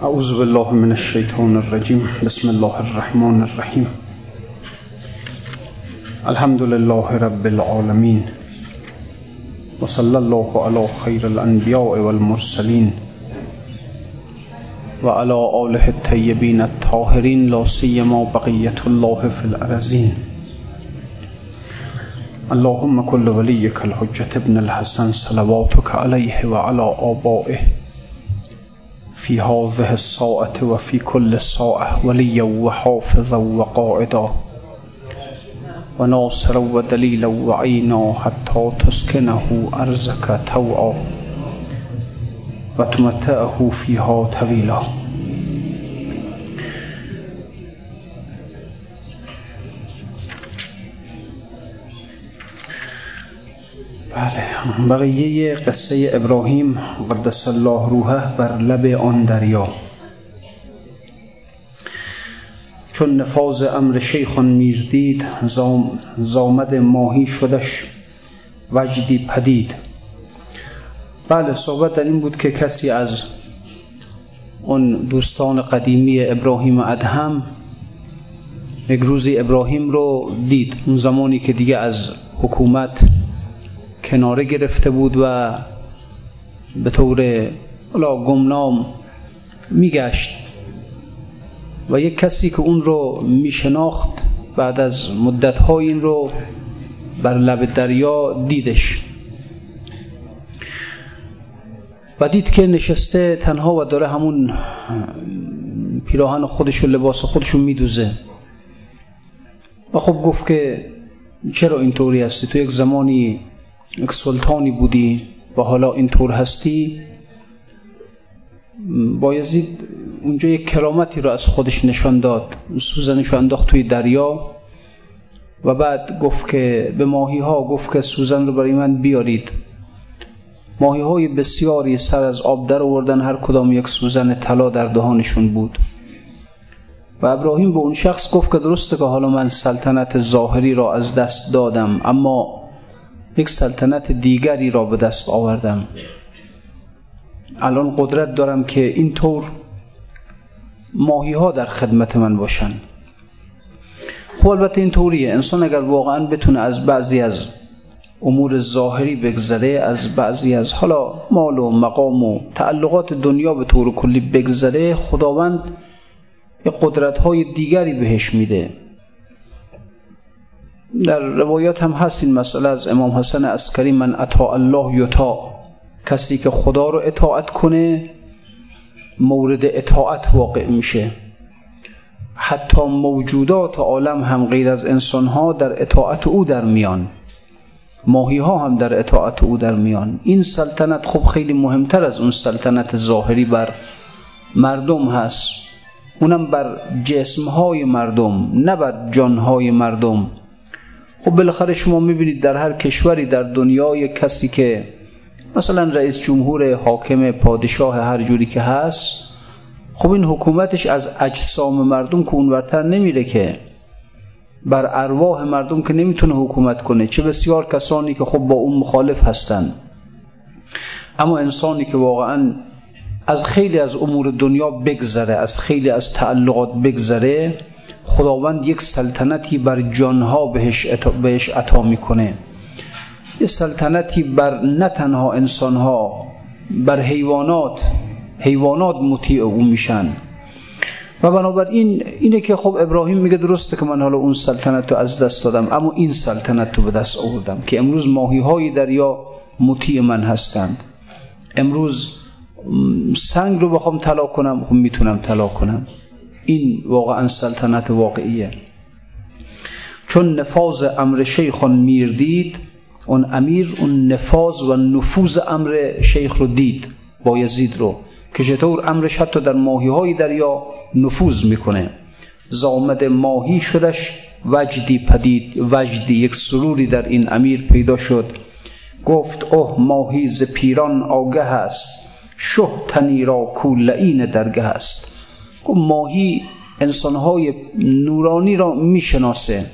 أعوذ بالله من الشيطان الرجيم. بسم الله الرحمن الرحيم. الحمد لله رب العالمين. وصلى الله على خير الأنبياء والمرسلين. وعلى آله الطيبين الطاهرين لا سيما بقية الله في الأرزين. اللهم كل وليك الحجة ابن الحسن صلواتك عليه وعلى آبائه. في هذه الساعة وفي كل ساعة وليا وحافظا وقائدا. وناصرا ودليلا وعينا حتى تسكنه أرزك توعا. وتمتعه فيها طويلا بقیه قصه ابراهیم قدس الله روحه بر لب آن دریا. چون نفاذ امر شیخان میردید زام زامد ماهی شدش وجدی پدید. بله صحبت در این بود که کسی از اون دوستان قدیمی ابراهیم ادهم یک روزی ابراهیم رو دید. اون زمانی که دیگه از حکومت کناره گرفته بود و به طور گمنام میگشت و یک کسی که اون رو میشناخت بعد از مدتهای این رو بر لب دریا دیدش. و دید که نشسته تنها و داره همون پیراهن خودش و لباس خودش رو میدوزه. و خب گفت که چرا اینطوری هستی؟ تو یک زمانی یک سلطانی بودی و حالا اینطور هستی بایزید اونجا یک کرامتی رو از خودش نشان داد. سوزنش انداخت توی دریا و بعد گفت که به ماهی ها گفت که سوزن رو برای من بیارید. ماهی های بسیاری سر از آب در آوردن هر کدام یک سوزن طلا در دهانشون بود. و ابراهیم به اون شخص گفت که درسته که حالا من سلطنت ظاهری را از دست دادم اما یک سلطنت دیگری را به دست آوردم. الان قدرت دارم که اینطور ماهی ها در خدمت من باشن. خب البته اینطوریه. انسان اگر واقعا بتونه از بعضی از امور ظاهری بگذره از بعضی از حالا مال و مقام و تعلقات دنیا به طور کلی بگذره خداوند یک قدرت های دیگری بهش میده. در روایات هم هست این مسئله از امام حسن عسکری من اطاع الله یطاع. کسی که خدا رو اطاعت کنه مورد اطاعت واقع میشه. حتی موجودات عالم هم غیر از انسان ها در اطاعت او در میان. ماهی ها هم در اطاعت او در میان. این سلطنت خب خیلی مهمتر از اون سلطنت ظاهری بر مردم هست. اونم بر جسم های مردم نه بر جان های مردم. خب بالاخره شما می‌بینید در هر کشوری در دنیا کسی که مثلا رئیس جمهور حاکم پادشاه هر جوری که هست خب این حکومتش از اجسام مردم که اونورتر نمیره که بر ارواح مردم که نمی‌تونه حکومت کنه چه بسیار کسانی که خب با اون مخالف هستن. اما انسانی که واقعا از خیلی از امور دنیا بگذره از خیلی از تعلقات بگذره خداوند یک سلطنتی بر جانها بهش عطا, بهش عطا می‌کنه. یه سلطنتی بر نه تنها انسانها بر حیوانات. حیوانات مطیع او میشن. و بنابراین اینه که خب ابراهیم میگه درسته که من حالا اون سلطنت رو از دست دادم اما این سلطنت رو به دست آوردم که امروز ماهی های دریا مطیع من هستند. امروز سنگ رو بخوام طلا کنم خب می‌تونم طلا کنم. این واقعا سلطنت واقعیه. چون نفاذ امر شیخان میر دید اون امیر اون نفاذ و نفوذ امر شیخ رو دید با یزید رو که چطور امرش حتی در ماهی های دریا نفوذ می‌کنه. زامد ماهی شدش وجدی پدید وجدی یک سروری در این امیر پیدا شد. گفت اوه ماهی ز پیران آگه است شه تنی را کولعین درگه است. ماهی انسانهای نورانی را می‌شناسه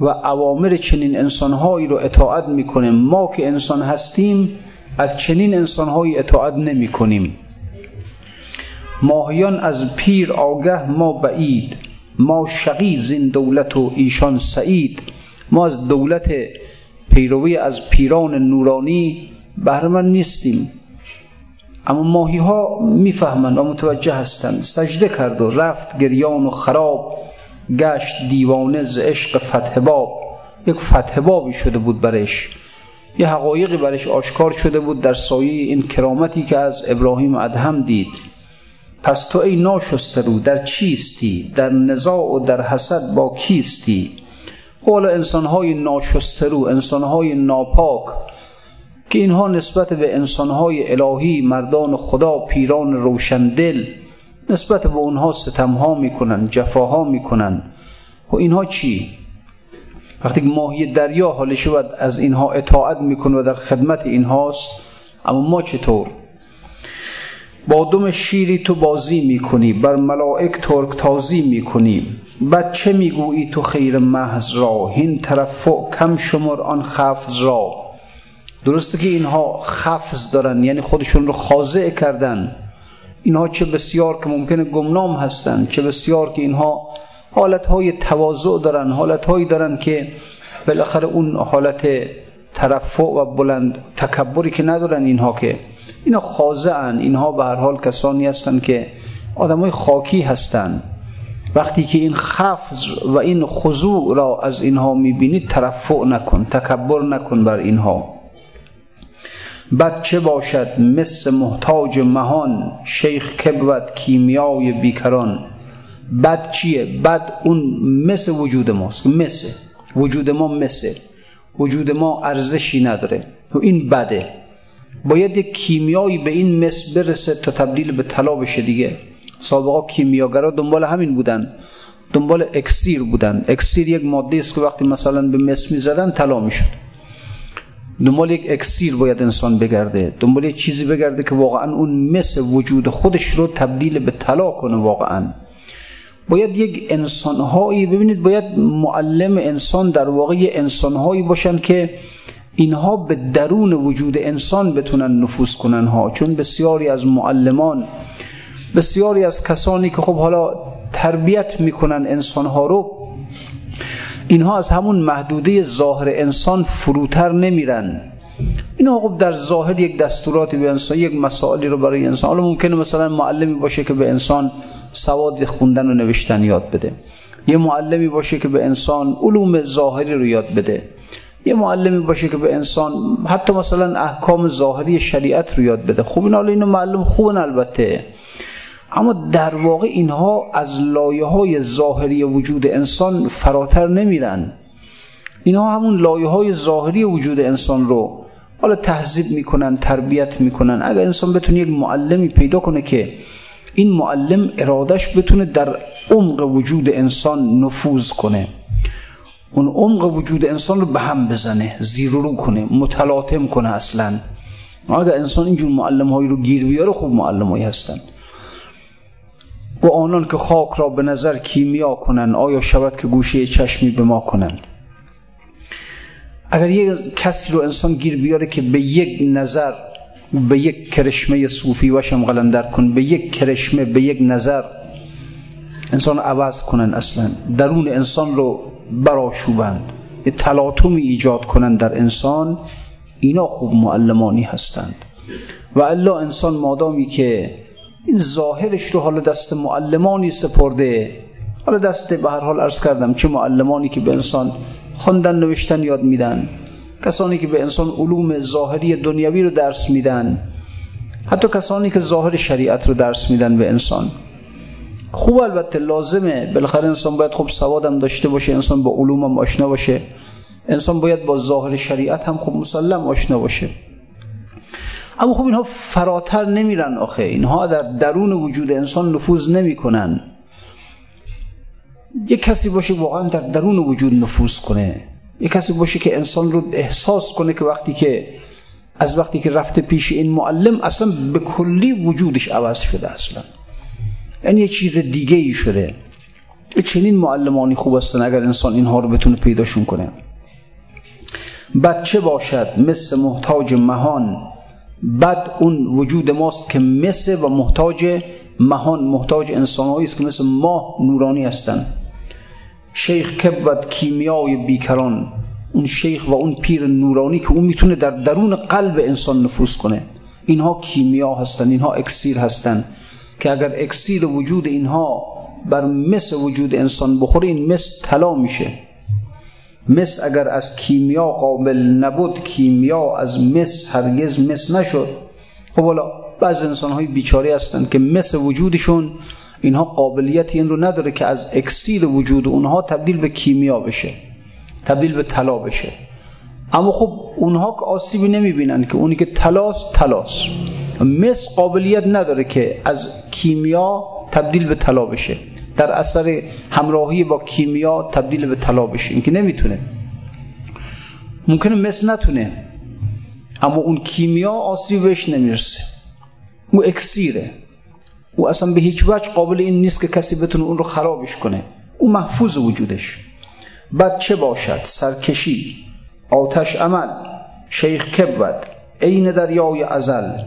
و اوامر چنین انسانهایی رو اطاعت می‌کنه. ما که انسان هستیم از چنین انسانهایی اطاعت نمی کنیم ماهیان از پیر آگه ما بعید. ما شقی زین دولت و ایشان سعید. ما از دولت پیروی از پیران نورانی بهرمند نیستیم. اما ماهی ها می‌فهمند و متوجه هستند. سجده کرد و رفت گریان و خراب گشت دیوانه ز عشق فتح باب. یک فتح بابی شده بود برش. یه حقایقی برش آشکار شده بود در سایه این کرامتی که از ابراهیم ادهم دید. پس تو ای ناشسته رو در چیستی؟ در نزاع و در حسد با کیستی؟ حالا انسانهای ناشسته رو انسانهای ناپاک که اینها نسبت به انسانهای الهی مردان خدا پیران روشندل نسبت به اونها ستمها می‌کنن جفاها می‌کنن. و اینها چی؟ وقتی ماهی دریا حالش شود از اینها اطاعت می‌کنه و در خدمت اینهاست. اما ما چطور؟ با دم شیری تو بازی می‌کنی بر ملائک ترک تازی می‌کنی. بعد چه می‌گویی تو خیر محض را؟ هین ترفع کم شمر آن خفض را. درسته که اینها خفض دارن یعنی خودشون رو خاضع کردن. اینها چه بسیار که ممکنه گمنام هستن چه بسیار که اینها حالتهای تواضع دارن حالتهایی دارن که بالاخره اون حالت ترفع و بلند تکبری که ندارن اینها که اینا خاضعن. اینها به هر حال کسانی هستند که آدمای خاکی هستند وقتی که این خفض و این خضوع را از اینها می‌بینید ترفع نکن تکبر نکن بر اینها. بد چه باشد مس محتاج مهان شیخ کبود کیمیای بیکران؟ بد چیه؟ بد اون مس وجود ماست. مس. وجود ما مس. وجود ما ارزشی نداره. و این بده. باید یک کیمیایی به این مس برسه تا تبدیل به طلا بشه دیگه. سابقا کیمیاگرا دنبال همین بودن. دنبال اکسیر بودن. اکسیر یک ماده است که وقتی مثلا به مس می‌زدن طلا می‌شد. دنبال یک اکسیر باید انسان بگرده دنبال یک چیزی بگرده که واقعا اون مس وجود خودش رو تبدیل به طلا کنه واقعا. باید یک انسانهایی ببینید باید معلم انسان در واقع انسانهایی باشن که اینها به درون وجود انسان بتونن نفوذ کنن ها. چون بسیاری از معلمان بسیاری از کسانی که خب حالا تربیت می‌کنن انسانها رو اینها از همون محدوده ظاهر انسان فروتر نمیرن. اینا خب در ظاهر یک دستوراتی به انسان یک مسائلی رو برای انسان. حالا ممکنه مثلا معلمی باشه که به انسان سواد خوندن و نوشتن یاد بده. یه معلمی باشه که به انسان علوم ظاهری رو یاد بده. یه معلمی باشه که به انسان حتی مثلا احکام ظاهری شریعت رو یاد بده. خوب این حالا اینو معلم خوبن البته. اما در واقع اینها از لایه های ظاهری وجود انسان فراتر نمیرن. اینها همون لایه های ظاهری وجود انسان رو حالا تهذیب می‌کنن تربیت می‌کنن. اگر انسان بتونه یک معلمی پیدا کنه که این معلم ارادش بتونه در عمق وجود انسان نفوذ کنه. اون عمق وجود انسان رو به هم بزنه زیر رو کنه متلاطم کنه اصلا. اگر انسان اینجور معلم هایی رو گیر بیاره خوب معلم هایی هستن. و آنان که خاک را به نظر کیمیا کنن آیا شود که گوشه چشمی به ما کنن اگر یک کسی رو انسان گیر بیاره که به یک نظر به یک کرشمه صوفی وشم قلندر کن به یک کرشمه به یک نظر انسان عوض کنن اصلا. درون انسان رو براشوبند یه تلاطمی ایجاد کنن در انسان. اینا خوب معلمانی هستند. و الله انسان مادامی که این ظاهرش رو حالا دست معلمانی سپرده. حالا دست به هر حال عرض کردم چه معلمانی که به انسان خوندن نوشتن یاد میدن. کسانی که به انسان علوم ظاهری دنیوی رو درس میدن. حتی کسانی که ظاهر شریعت رو درس میدن به انسان. خوب البته لازمه. بالاخره انسان باید خوب سوادم داشته باشه انسان با علومم آشنا باشه. انسان باید با ظاهر شریعت هم خوب مسلم آشنا باشه. اما خب اینها فراتر نمیرن آخه. اینها در درون وجود انسان نفوذ نمی‌کنن. یک کسی باشه واقعا در درون وجود نفوذ کنه. یک کسی باشه که انسان رو احساس کنه که وقتی که از وقتی که رفته پیش این معلم اصلا به کلی وجودش عوض شده اصلا. یعنی یه چیز دیگه ای شده چنین معلمانی خوب هستن اگر انسان اینها رو بتونه پیداشون کنه. بچه باشد مثل محتاج مهان. بد اون وجود ماست که مثل و محتاج مهان محتاج انسانهایی است که مثل ماه نورانی هستند شیخ کبود کیمیای بیکران اون شیخ و اون پیر نورانی که اون می‌تونه در درون قلب انسان نفوذ کنه اینها کیمیا هستند اینها اکسیر هستند که اگر اکسیر وجود اینها بر مس وجود انسان بخوره این مس طلا میشه مس اگر از کیمیا قابل نبود کیمیا از مس هرگز مس نشد. خب حالا بعض انسان های بیچاری هستند که مس وجودشون اینها قابلیت این رو نداره که از اکسیر وجود اونها تبدیل به کیمیا بشه تبدیل به طلا بشه. اما خب اونها که آسیبی نمی‌بینن که اونی که تلاس تلاس مس قابلیت نداره که از کیمیا تبدیل به طلا بشه. در اثر همراهی با کیمیا تبدیل به طلا بشه این که نمی‌تونه. ممکنه مس نتونه اما اون کیمیا آسیب بهش نمی‌رسه. او اکسیره. او اصلا به هیچ وجه قابل این نیست که کسی بتونه اون رو خرابش کنه. او محفوظ وجودش. بعد چه باشد؟ سرکشی آتش عمل شیخ کبود عین دریای ازل.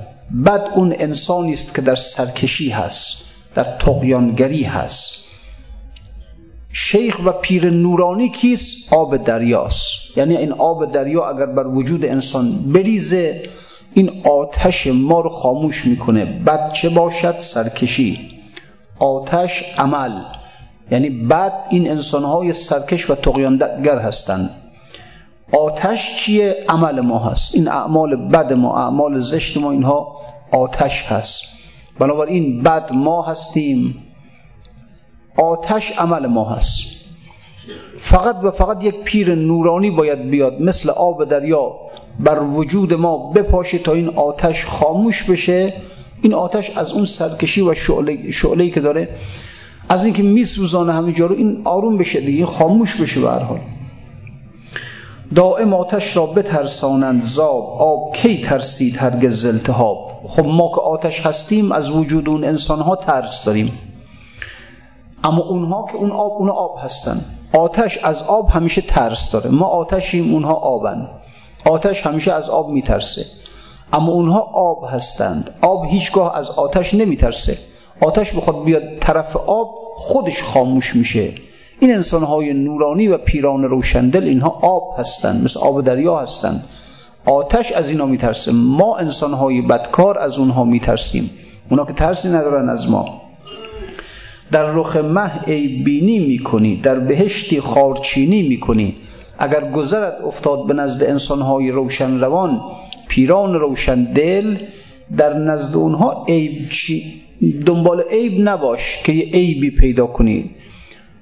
بد اون انسانی است که در سرکشی هست. در تقیانگری هست. شیخ و پیر نورانی کیست؟ آب دریاست. یعنی این آب دریا اگر بر وجود انسان بریزه این آتش ما رو خاموش می‌کنه. بد چه باشد؟ سرکشی. آتش عمل. یعنی بد این انسانهای سرکش و تقیانگر هستند آتش چیه؟ عمل ما هست. این اعمال بد ما اعمال زشت ما اینها آتش هست. بنابراین بد ما هستیم. آتش عمل ما هست. فقط و فقط یک پیر نورانی باید بیاد مثل آب دریا بر وجود ما بپاشه تا این آتش خاموش بشه. این آتش از اون سرکشی و شعله که داره از اینکه میسوزانه همینجا رو این آروم بشه دیگه خاموش بشه به هر حال. دائم آتش را بترسانند زاب آب کی ترسید هرگز التهاب؟ خب ما که آتش هستیم از وجود اون انسان ها ترس داریم. اما اونها که اون آب اون آب هستن. آتش از آب همیشه ترس داره. ما آتشیم اونها آبن. آتش همیشه از آب میترسه. اما اونها آب هستند. آب هیچگاه از آتش نمیترسه. آتش بخواد بیاد طرف آب خودش خاموش میشه. این انسان های نورانی و پیران روشندل اینها آب هستند مثل آب دریا هستند. آتش از اینا میترسه. ما انسان های بدکار از اونها میترسیم. اونا که ترسی ندارن از ما. در رخ مه ای بینی می‌کنی در بهشتی خارچینی می‌کنی. اگر گذرت افتاد به نزد انسان های روشن روان پیران روشن دل در نزد اونها عیب دنبال عیب نباش که یه عیبی پیدا کنی.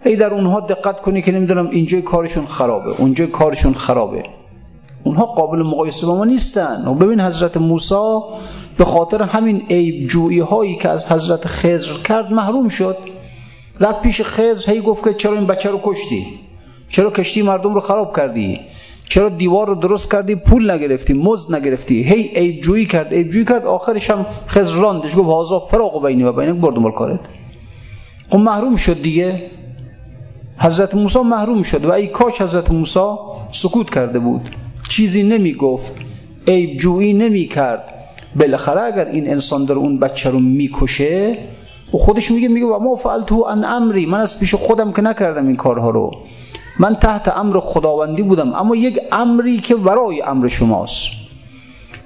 ای در اونها دقت کنی که نمی‌دونم اینجای کارشون خرابه اونجای کارشون خرابه. اونها قابل مقایسه با ما نیستن. و ببین حضرت موسی به خاطر همین عیب جویی هایی که از حضرت خضر کرد محروم شد. رفت پیش خضر هی گفت که چرا این بچه رو کشتی؟ چرا کشتی مردم رو خراب کردی؟ چرا دیوار رو درست کردی؟ پول نگرفتی مزد نگرفتی؟ هی عیب جویی کرد عیب جویی کرد. آخرش هم خضر راندش گفت هازا فراق بینی و بینک بردم کارت اون محروم شد دیگه. حضرت موسی محروم شد و ای کاش حضرت موسی سکوت کرده بود. چیزی نمی گفت عیب جویی نمی کرد بالاخره اگر این انسان در اون بچه رو می‌کشه و خودش میگه میگه و ما فعلتو ان امری. من از پیش خودم که نکردم این کارها رو. من تحت امر خداوندی بودم اما یک امری که ورای امر شماست.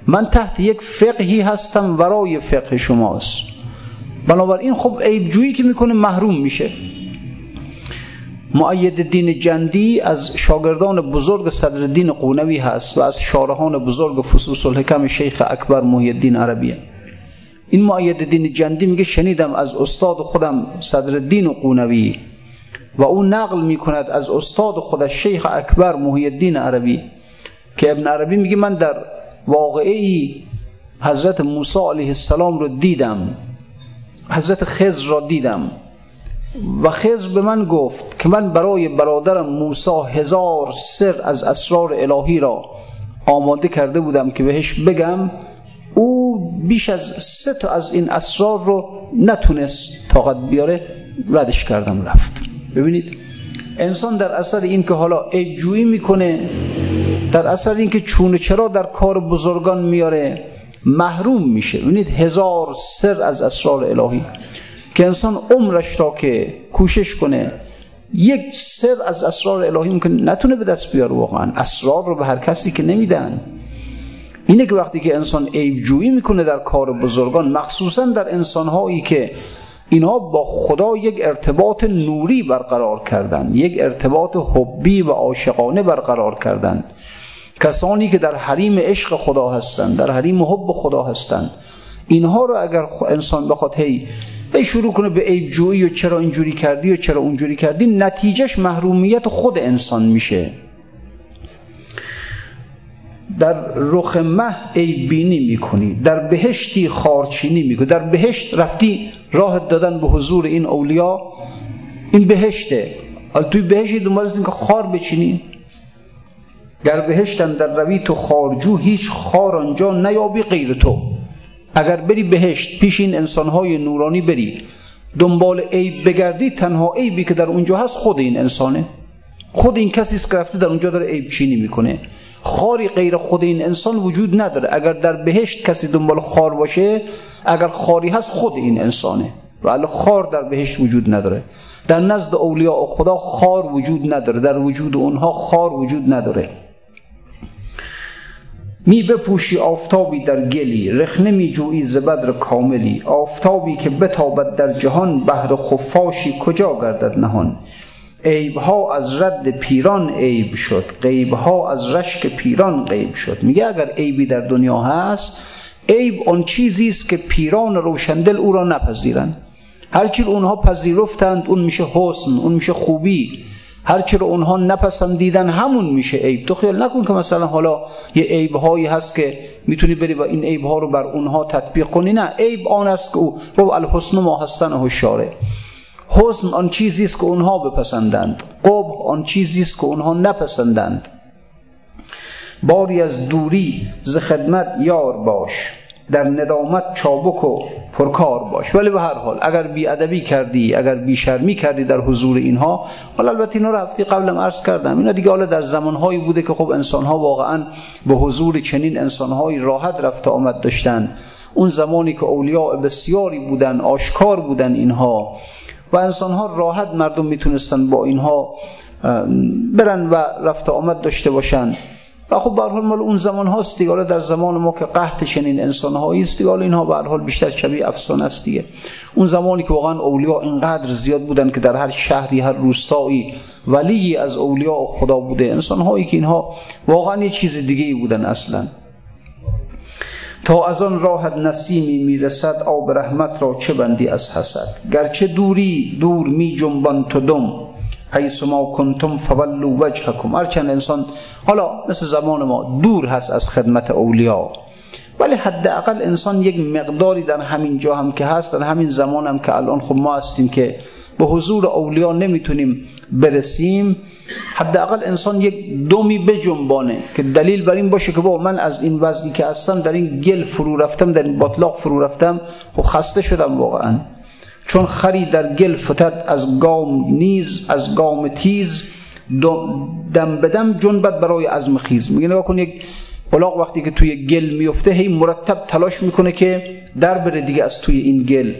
من تحت یک فقهی هستم ورای فقه شماست. بنابراین خب عیب جویی که می‌کنه محروم میشه. معید دین جندی از شاگردان بزرگ صدر دین قونوی هست و از شارحان بزرگ فصوص الحکم شیخ اکبر محی الدین عربیه این معید دین جندی میگه شنیدم از استاد خودم صدر دین قونوی و او نقل می‌کند از استاد خودش شیخ اکبر محی الدین عربی که ابن عربی میگه من در واقعی حضرت موسی علیه السلام رو دیدم حضرت خضر را دیدم. و خضر به من گفت که من برای برادرم موسی هزار سر از اسرار الهی را آماده کرده بودم که بهش بگم او بیش از سه تا از این اسرار رو نتونست طاقت بیاره ردش کردم رفت. ببینید انسان در اثر این که حالا اجویی می‌کنه در اثر این که چونه چرا در کار بزرگان میاره محروم میشه. ببینید هزار سر از اسرار الهی. که انسان عمرش را که کوشش کنه یک سر از اسرار الهی ممکن نتونه به دست بیاره واقعا. اسرار رو به هر کسی که نمیدن. اینه که وقتی که انسان عیب جویی می‌کنه در کار بزرگان مخصوصا در انسانهایی که اینها با خدا یک ارتباط نوری برقرار کردن یک ارتباط حبی و عاشقانه برقرار کردن. کسانی که در حریم عشق خدا هستند در حریم حب خدا هستند اینها رو اگر انسان بخواد هی هی شروع کنه به عیب جویی و چرا اینجوری کردی و چرا اونجوری کردی نتیجهش محرومیت خود انسان میشه. در رخ مه عیب بینی می‌کنی در بهشتی خارچینی می‌کنی در بهشت رفتی راه دادن به حضور این اولیا این بهشته. حالا توی بهشتی دنبال این که خار بچینی. در بهشتن در روی تو خارجو هیچ خار آنجا نیابی غیر تو. اگر بری بهشت پیش این انسانهای نورانی بری دنبال عیب بگردی تنها عیبی که در اونجا هست خود این انسانه. خود این کسی است که رفته در اونجا داره عیب چینی می‌کنه. خاری غیر خود این انسان وجود نداره. اگر در بهشت کسی دنبال خار باشه اگر خاری هست خود این انسانه. ولی خار در بهشت وجود نداره. در نزد اولیاء خدا خار وجود نداره. در وجود اونها خار وجود نداره. می بپوشی آفتابی در گلی رخنه می جویی زبدر کاملی. آفتابی که بتابد در جهان بهر خفاشی کجا گردد نهان؟ ها از رد پیران عیب شد ها از رشک پیران غیب شد. میگه اگر عیبی در دنیا هست عیب آن چیزی است که پیران روشندل او را نپذیرند. هرچی اونها پذیرفتند اون میشه حسن اون میشه خوبی. هرچی رو اونها نپسندیدن همون میشه عیب. تو خیال نکن که مثلا حالا یه عیب هایی هست که می‌تونی بری و این عیب ها رو بر اونها تطبیق کنی. نه عیب آن است که او رو الحسن ما حسن هشاره حسن آن چیزی است که اونها بپسندند. قبح آن چیزی است که اونها نپسندند. باری از دوری ز خدمت یار باش. در ندامت چابک و پرکار باش. ولی به هر حال اگر بی ادبی کردی اگر بی شرمی کردی در حضور اینها حالا البته اینا رو هفته قبلم عرض کردم. اینا دیگه حالا در زمانهایی بوده که خب انسانها واقعا به حضور چنین انسانهایی راحت رفت آمد داشتن. اون زمانی که اولیاء بسیاری بودن آشکار بودن اینها و انسانها راحت مردم می‌تونستن با اینها برن و رفت آمد داشته باشند و خب به حال مال اون زمان هاست دیگه. در زمان ما که قحط چنین انسان هایی است دیگه. اینها به حال بیشتر شبیه افسانه است دیگه. اون زمانی که واقعا اولیا اینقدر زیاد بودن که در هر شهری هر روستایی ولی از اولیا خدا بوده. انسان هایی که اینها واقعا یه چیز دیگه بودن اصلا. تا از آن راحت نسیمی می‌رسد آب رحمت را چه بندی از حسد؟ گرچه دوری دور می جنبان تو دم. حیث ما کنتم فولو وجهکم. هرچند انسان حالا مثل زمان ما دور هست از خدمت اولیا ولی حداقل انسان یک مقداری در همین جا هم که هست در همین زمان هم که الان خب ما هستیم که به حضور اولیا نمی‌تونیم برسیم حداقل انسان یک دومی بجنبانه که دلیل بر این باشه که با من از این وضعی که هستم در این گل فرو رفتم در این باطلاق فرو رفتم خب خسته شدم واقعا. چون خری در گل فتد از گام نیز از گام تیز دم بدم جنبت برای عزم خیز. میگه نگاه کن یک بلاغ وقتی که توی گل میفته هی مرتب تلاش می‌کنه که در بره دیگه از توی این گل.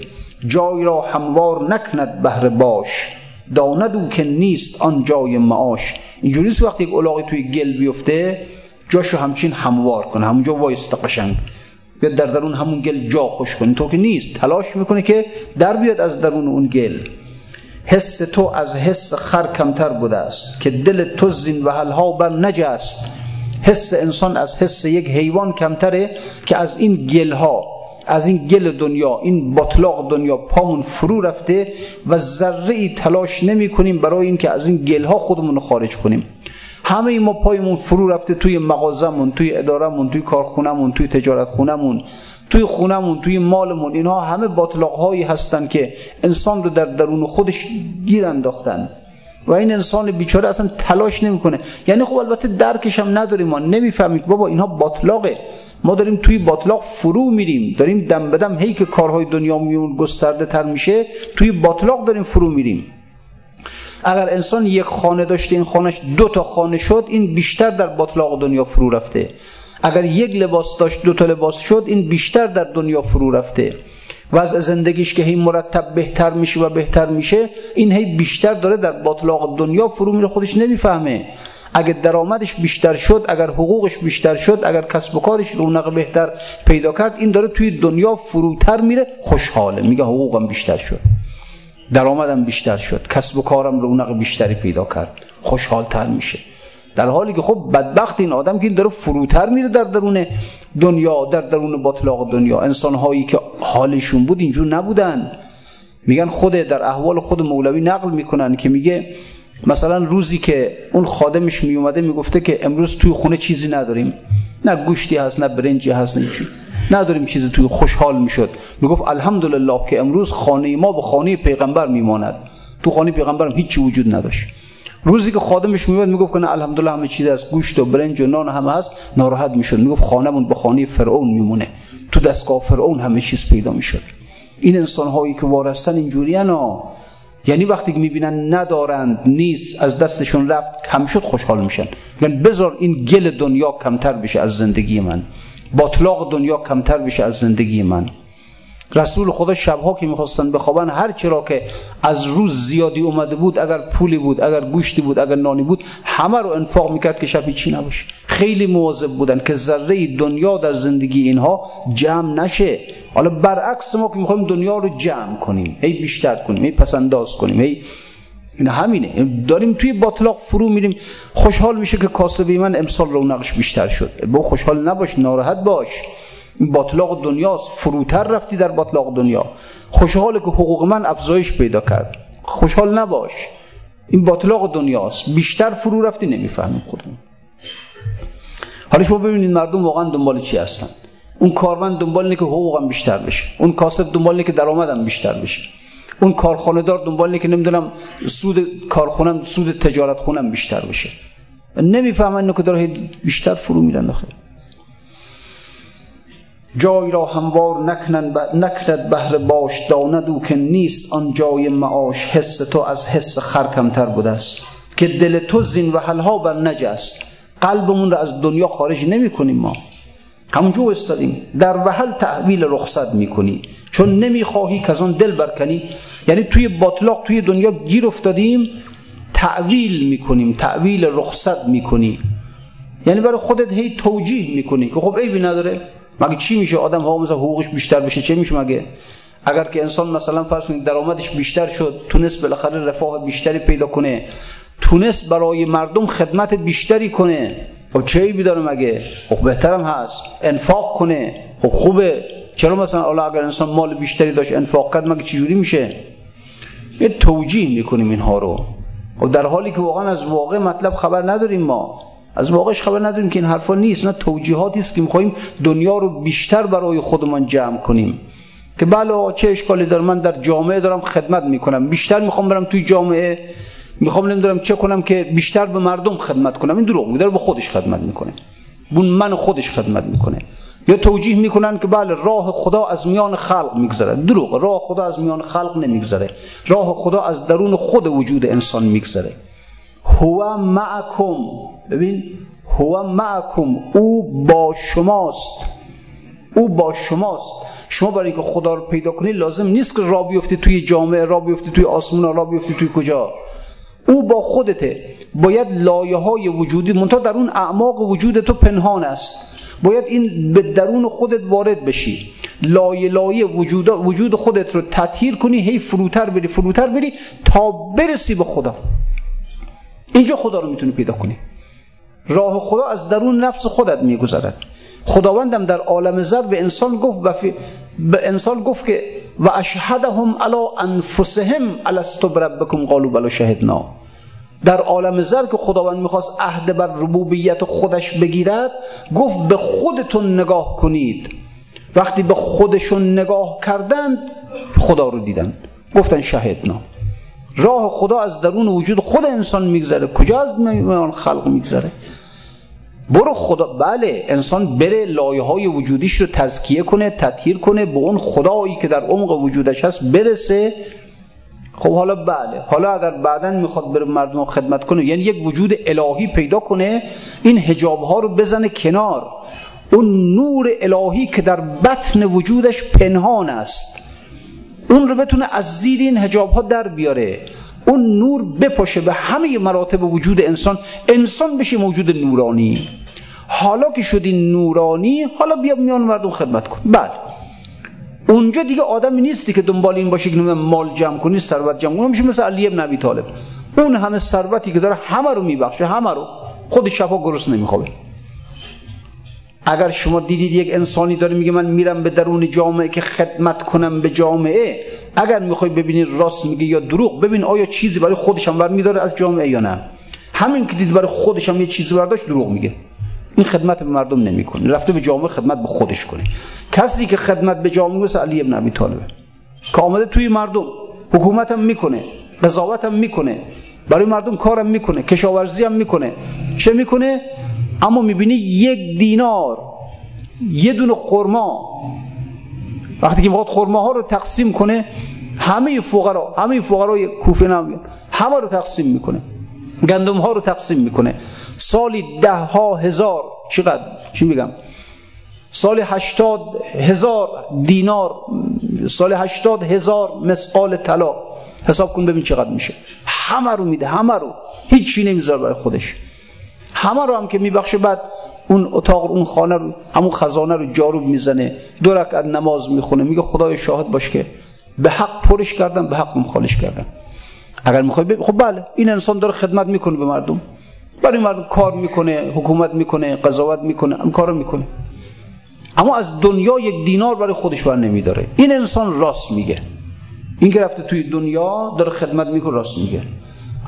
جای را هموار نکند بهر باش. داند که نیست آن جای معاش. اینجوری وقتی یک الاغی توی گل بیفته جاشو همچین هموار کنه. همونجا وایسته قشنگ. بیاد در درون همون گل جا خوش کنه تو که نیست تلاش می‌کنه که در بیاد از درون اون گل. حس تو از حس خر کمتر بوده است که دل تو زین و حلها بر نجست حس انسان از حس یک حیوان کمتره که از این گل ها از این گل دنیا این باطلاق دنیا پامون فرو رفته و ذره ای تلاش نمی کنیم برای اینکه از این گل ها خودمون خارج کنیم. همه ما پایمون فرو رفته توی مغازمون توی ادارمون توی کارخونمون توی تجارت خونمون توی خونمون توی مالمون اینها همه باطلاق هایی هستن که انسان رو در درون خودش گیر انداختن. و این انسان بیچاره اصلا تلاش نمی‌کنه. یعنی خب البته درکش هم نداریم ما. نمی‌فهمیم بابا اینها باطلاقه. ما داریم توی باطلاق فرو میریم. داریم دم بدم هی که کارهای دنیا میون گسترده تر میشه توی باطلاق داریم فرو میریم. اگر انسان یک خانه داشته این خانهش دو تا خانه شد این بیشتر در باطلاق دنیا فرو رفته. اگر یک لباس داشت دو تا لباس شد این بیشتر در دنیا فرو رفته. وضع زندگیش که هی مرتب بهتر میشه و بهتر میشه این هی بیشتر داره در باطلاق دنیا فرو میره خودش نمی‌فهمه. اگر درآمدش بیشتر شد اگر حقوقش بیشتر شد اگر کسب و کارش رونق بهتر پیدا کرد این داره توی دنیا فروتر میره خوشحاله. میگه حقوقم بیشتر شد. درآمدم بیشتر شد. کسب و کارم رونق بیشتری پیدا کرد. خوشحالتر میشه. در حالی که خب بدبخت این آدم که این داره فروتر میره در درون دنیا در درون باطلاق دنیا. انسان هایی که حالشون بود اینجور نبودن. میگن خود در احوال خود مولوی نقل می‌کنن که میگه مثلا روزی که اون خادمش میومده می‌گفته که امروز توی خونه چیزی نداریم. نه گوشتی هست نه برنجی هست نه چی نداریم چیزی توی خوشحال می‌شد. می‌گفت الحمدلله که امروز خانه ما به خانه پیغمبر میماند. تو خانه پیغمبرم هیچی وجود نداشت. روزی که خادمش میاد می‌گفت که نه الحمدلله همه چیز از گوشت و برنج و نان همه هست. ناراحت می‌شد. می‌گفت خانهمون به خانه فرعون میمونه. تو دستگاه فرعون همه چیز پیدا می‌شد. این انسان هایی که وارستن اینجوری یعنی وقتی که می‌بینن ندارند نیست از دستشون رفت کم شد خوشحال میشن. یعنی بذار این گل دنیا کمتر بشه از زندگی من. باطلاق دنیا کمتر بشه از زندگی من. رسول خدا شبها که می‌خواستن بخوابن هر چرا که از روز زیادی اومده بود اگر پولی بود اگر گوشتی بود اگر نانی بود همه رو انفاق می‌کرد که شب چی نباشه. خیلی مواظب بودن که ذره دنیا در زندگی اینها جمع نشه. حالا برعکس ما که می‌خوایم دنیا رو جمع کنیم هی بیشتر کنیم هی پسنداز کنیم هی این همینه. داریم توی باطلاق فرو میریم. خوشحال میشه که کاسبی من امسال رونقش بیشتر شد. با خوشحال نباش ناراحت باش. این باطلاق دنیاست. فروتر رفتی در باطلاق دنیا. خوشحال که حقوق من افزایش پیدا کرد. خوشحال نباش. این باطلاق دنیاست. بیشتر فرو رفتی نمی‌فهمیم خودمون. حالا شما ببینید مردم واقعا دنبال چی هستن. اون کارمند دنبال اینه که حقوقم بیشتر بشه. اون کاسب دنبال اینه که درآمدم بیشتر بشه. اون کارخانه دار دنبال اینه که نمی‌دونم سود کارخونم سود تجارت خونم بیشتر بشه نمی‌فهمن که داره بیشتر فرو میرن داخل. جای را هموار نکنن نکند بهر باش داند او که نیست آن جای معاش. حس تو از حس خر کمتر بوده است. که دل تو زین و حلها بر نجست. قلبمون را از دنیا خارج نمی کنیم ما. همونجا استادیم. در وحل تحویل رخصت می‌کنی. چون نمی‌خواهی که از آن دل برکنی. یعنی توی باطلاق توی دنیا گیر افتادیم تعویل می‌کنیم تعویل رخصت می‌کنی. یعنی برای خودت هی توجیه می‌کنی که خب عیبی نداره. مگه چی میشه؟ آدم ها مثلا حقوقش بیشتر بشه. چه میشه مگه؟ اگر که انسان مثلا فرض کنید درآمدش بیشتر شد تونست بالاخره رفاه بیشتری پیدا کنه تونست برای مردم خدمت بیشتری کنه خب چه ایبی داره مگه خب بهترم هست. انفاق کنه. خب خوبه. چرا مثلا الله اگر انسان مال بیشتری داشت انفاق کرد مگه چجوری میشه؟ یه توجیه می‌کنیم اینها رو. خب در حالی که واقعا از واقع مطلب خبر نداریم ما. از واقعش خبر نداریم که این حرفا نیست. نه توجیهاتی است که می‌خوایم دنیا رو بیشتر برای خودمان جمع کنیم. که بله چه اشکالی داره؟ من در جامعه دارم خدمت می‌کنم. بیشتر می‌خوام برم توی جامعه. می‌خوام نمی‌دونم چه کنم که بیشتر به مردم خدمت کنم. این دروغ میگه به خودش خدمت می‌کنه. بون من خودش خدمت می‌کنه. یا توجیه می‌کنن که بله راه خدا از میان خلق میگذره. دروغ راه خدا از میان خلق نمیگذره. راه خدا از درون خود وجود انسان میگذره. هو معکم. ببین هو معکم. او با شماست. او با شماست. شما برای اینکه خدا رو پیدا کنید لازم نیست که را بیفتی توی جامعه را بیفتی توی آسمون را بیفتی توی کجا. او با خودته. باید لایه های وجودی منتها در اون اعماق وجود تو پنهان است. باید این به درون خودت وارد بشی. لایه لایه وجود, وجود خودت رو تطهیر کنی هی فروتر بری فروتر بری تا برسی به خدا. اینجا خدا رو می‌تونی پیدا کنی. راه خدا از درون نفس خودت میگذرد. خداوندم در عالم زر به انسان گفت به انسان گفت که و اشهدهم علی انفسهم الستو بربکم قالوا بلا شهدنا. در عالم زر که خداوند می‌خواست عهد بر ربوبیت خودش بگیرد گفت به خودتون نگاه کنید. وقتی به خودشون نگاه کردند خدا رو دیدن گفتن شهدنا. راه خدا از درون وجود خود انسان میگذره. کجا از میان خلق میگذره؟ برو خدا بله انسان بره لایه های وجودیش رو تزکیه کنه تطهیر کنه به اون خدایی که در عمق وجودش هست برسه. خب حالا بله حالا اگر بعدا می‌خواد بره مردم خدمت کنه یعنی یک وجود الهی پیدا کنه این هجاب ها رو بزنه کنار. اون نور الهی که در بطن وجودش پنهان است اون رو بتونه از زیر این هجاب ها در بیاره. اون نور بپاشه به همه مراتب وجود انسان انسان بشه موجود نورانی. حالا که شدی نورانی حالا بیا میان مردم خدمت کن. بله اونجا دیگه آدمی نیستی که دنبال این باشه که مال جمع کنی ثروت جمع کنی. میشه مثل علی ابن طالب. اون همه ثروتی که داره همه رو میبخشه همه رو. خود شفا گرس نمیخوابه. اگر شما دیدید یک انسانی داره میگه من میرم به درون جامعه که خدمت کنم به جامعه اگر می‌خوای ببینید راست میگه یا دروغ ببین آیا چیزی برای خودش هم میداره از جامعه یا نه. همین که دید برای خودش هم یه چیزی برداشت دروغ میگه. این خدمت به مردم نمی‌کنه. رفته به جامعه خدمت به خودش کنه. کسی که خدمت به جامعه مثل علی ابن ابی طالب که آمده توی مردم. حکومت هم می‌کنه. قضاوت هم می‌کنه. برای مردم کارم می‌کنه. کشاورزی هم می‌کنه. چه می‌کنه؟ اما می‌بینی یک دینار یه دونه خرما وقتی که می‌خواد خرماها رو تقسیم کنه همه فقرا همه فقرای کوفه نمیان همه رو تقسیم می‌کنه. گندم ها رو تقسیم می‌کنه. سالی ده ها هزار. چقدر؟ چی میگم؟ سال هشتاد هزار دینار. سال هشتاد هزار مسقال طلا. حساب کن ببین چقدر میشه. همه رو میده همه رو. هیچی نمیذار برای خودش. همه رو هم که میبخشه بعد اون اتاق اون خانه رو همون خزانه رو جارو می‌زنه دو رکعت نماز می‌خونه. میگه خدای شاهد باش که به حق پرش کردم به حق خالش کردم. اگر می‌خوای خب بله این انسان داره خدمت می‌کنه به مردم. برای مردم کار می‌کنه حکومت می‌کنه قضاوت می‌کنه هم کارو می‌کنه. اما از دنیا یک دینار برای خودش بر نمیداره. این انسان راست میگه. این که رفته توی دنیا داره خدمت می‌کنه راست میگه.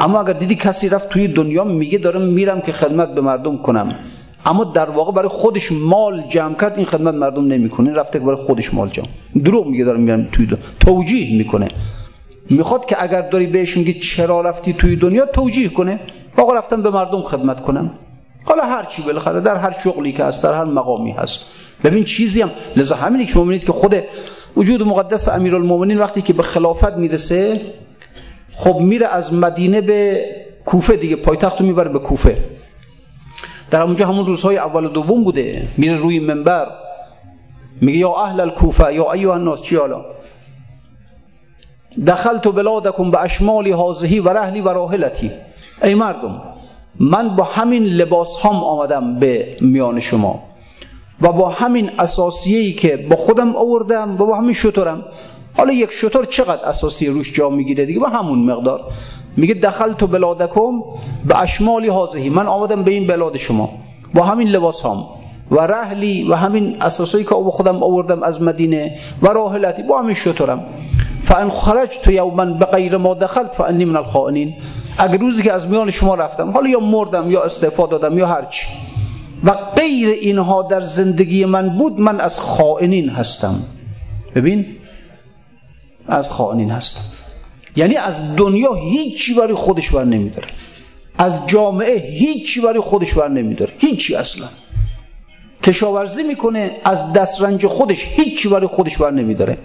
اما اگر دیدی کسی رفت توی دنیا میگه دارم میرم که خدمت به مردم کنم. اما در واقع برای خودش مال جمع کرد این خدمت مردم نمی‌کنه. رفته که برای خودش مال جمع. دروغ میگه دارم میرم توی دنیا توجیه می‌کنه. می‌خواد که اگر داری بهش میگه چرا رفتی توی دنیا توجیه کنه. آقا رفتم به مردم خدمت کنم. حالا هر چی بالاخره در هر شغلی که هست در هر مقامی هست. ببین چیزی هم لذا همینی که شما می‌بینید که خود وجود مقدس امیرالمومنین وقتی که به خلافت می‌رسه خب میره از مدینه به کوفه دیگه پایتخت رو می‌بره به کوفه. در اونجا همون روزهای اول و دوم بوده. میره روی منبر. میگه یا اهل الکوفه یا ایها الناس چی حالا؟ دخلت بلادکم به اشمال حاضهی و رحلی و راحلتی. ای مردم من با همین لباس هم آمدم به میان شما و با همین اساسیهی که با خودم آوردم و با همین شطورم. حالا یک شطور چقدر اساسی روش جا می‌گیره دیگه؟ با همون مقدار. میگه دخل تو بلادکم به اشمالی حاضهی من آمدم به این بلاد شما. با همین لباس هم و رحلی و همین اساسایی که با خودم آوردم از مدینه و راحلتی. با همین شطورم. فان خرجت یوما بغیر ما دخلت فانی من الخائنین. اگر روزی که از میان شما رفتم حالا یا مردم یا استعفا دادم یا هرچی. و غیر اینها در زندگی من بود من از خائنین هستم. ببین از خائنین هستم. یعنی از دنیا هیچی برای خودش بر نمیداره. از جامعه هیچی برای خودش بر نمیداره. هیچی اصلا. کشاورزی می‌کنه از دسترنج خودش هیچی برای خودش بر نمیداره.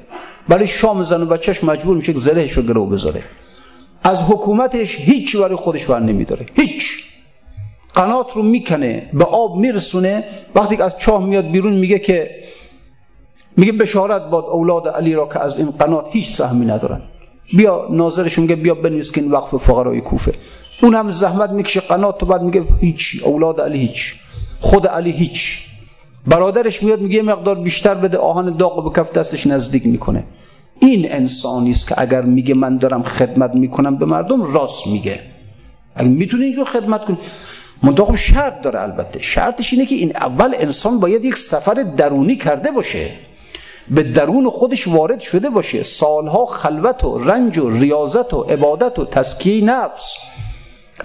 برای شام زن و بچهش مجبور میشه که زلهش رو گرو بذاره. از حکومتش هیچی برای خودش بر نمیداره. هیچ. قنات رو می‌کنه به آب میرسونه. وقتی که از چاه میاد بیرون میگه که میگه بشارت باد اولاد علی را که از این قنات هیچ سهمی ندارن. بیا ناظرشون میگه بیا بنویس که این وقف فقرای کوفه. اون هم زحمت می‌کشه قنات تو بعد میگه هیچ. اولاد علی هیچ. خود علی هیچ. برادرش میاد میگه مقدار بیشتر بده آهن داغ به کف دستش نزدیک می‌کنه. این انسانی است که اگر میگه من دارم خدمت می‌کنم به مردم راست میگه. اگر می‌تونه اینجور خدمت کنه خب شرط داره البته. شرطش اینه که این اول انسان باید یک سفر درونی کرده باشه. به درون خودش وارد شده باشه. سالها خلوت و رنج و ریاضت و عبادت و تسکیه نفس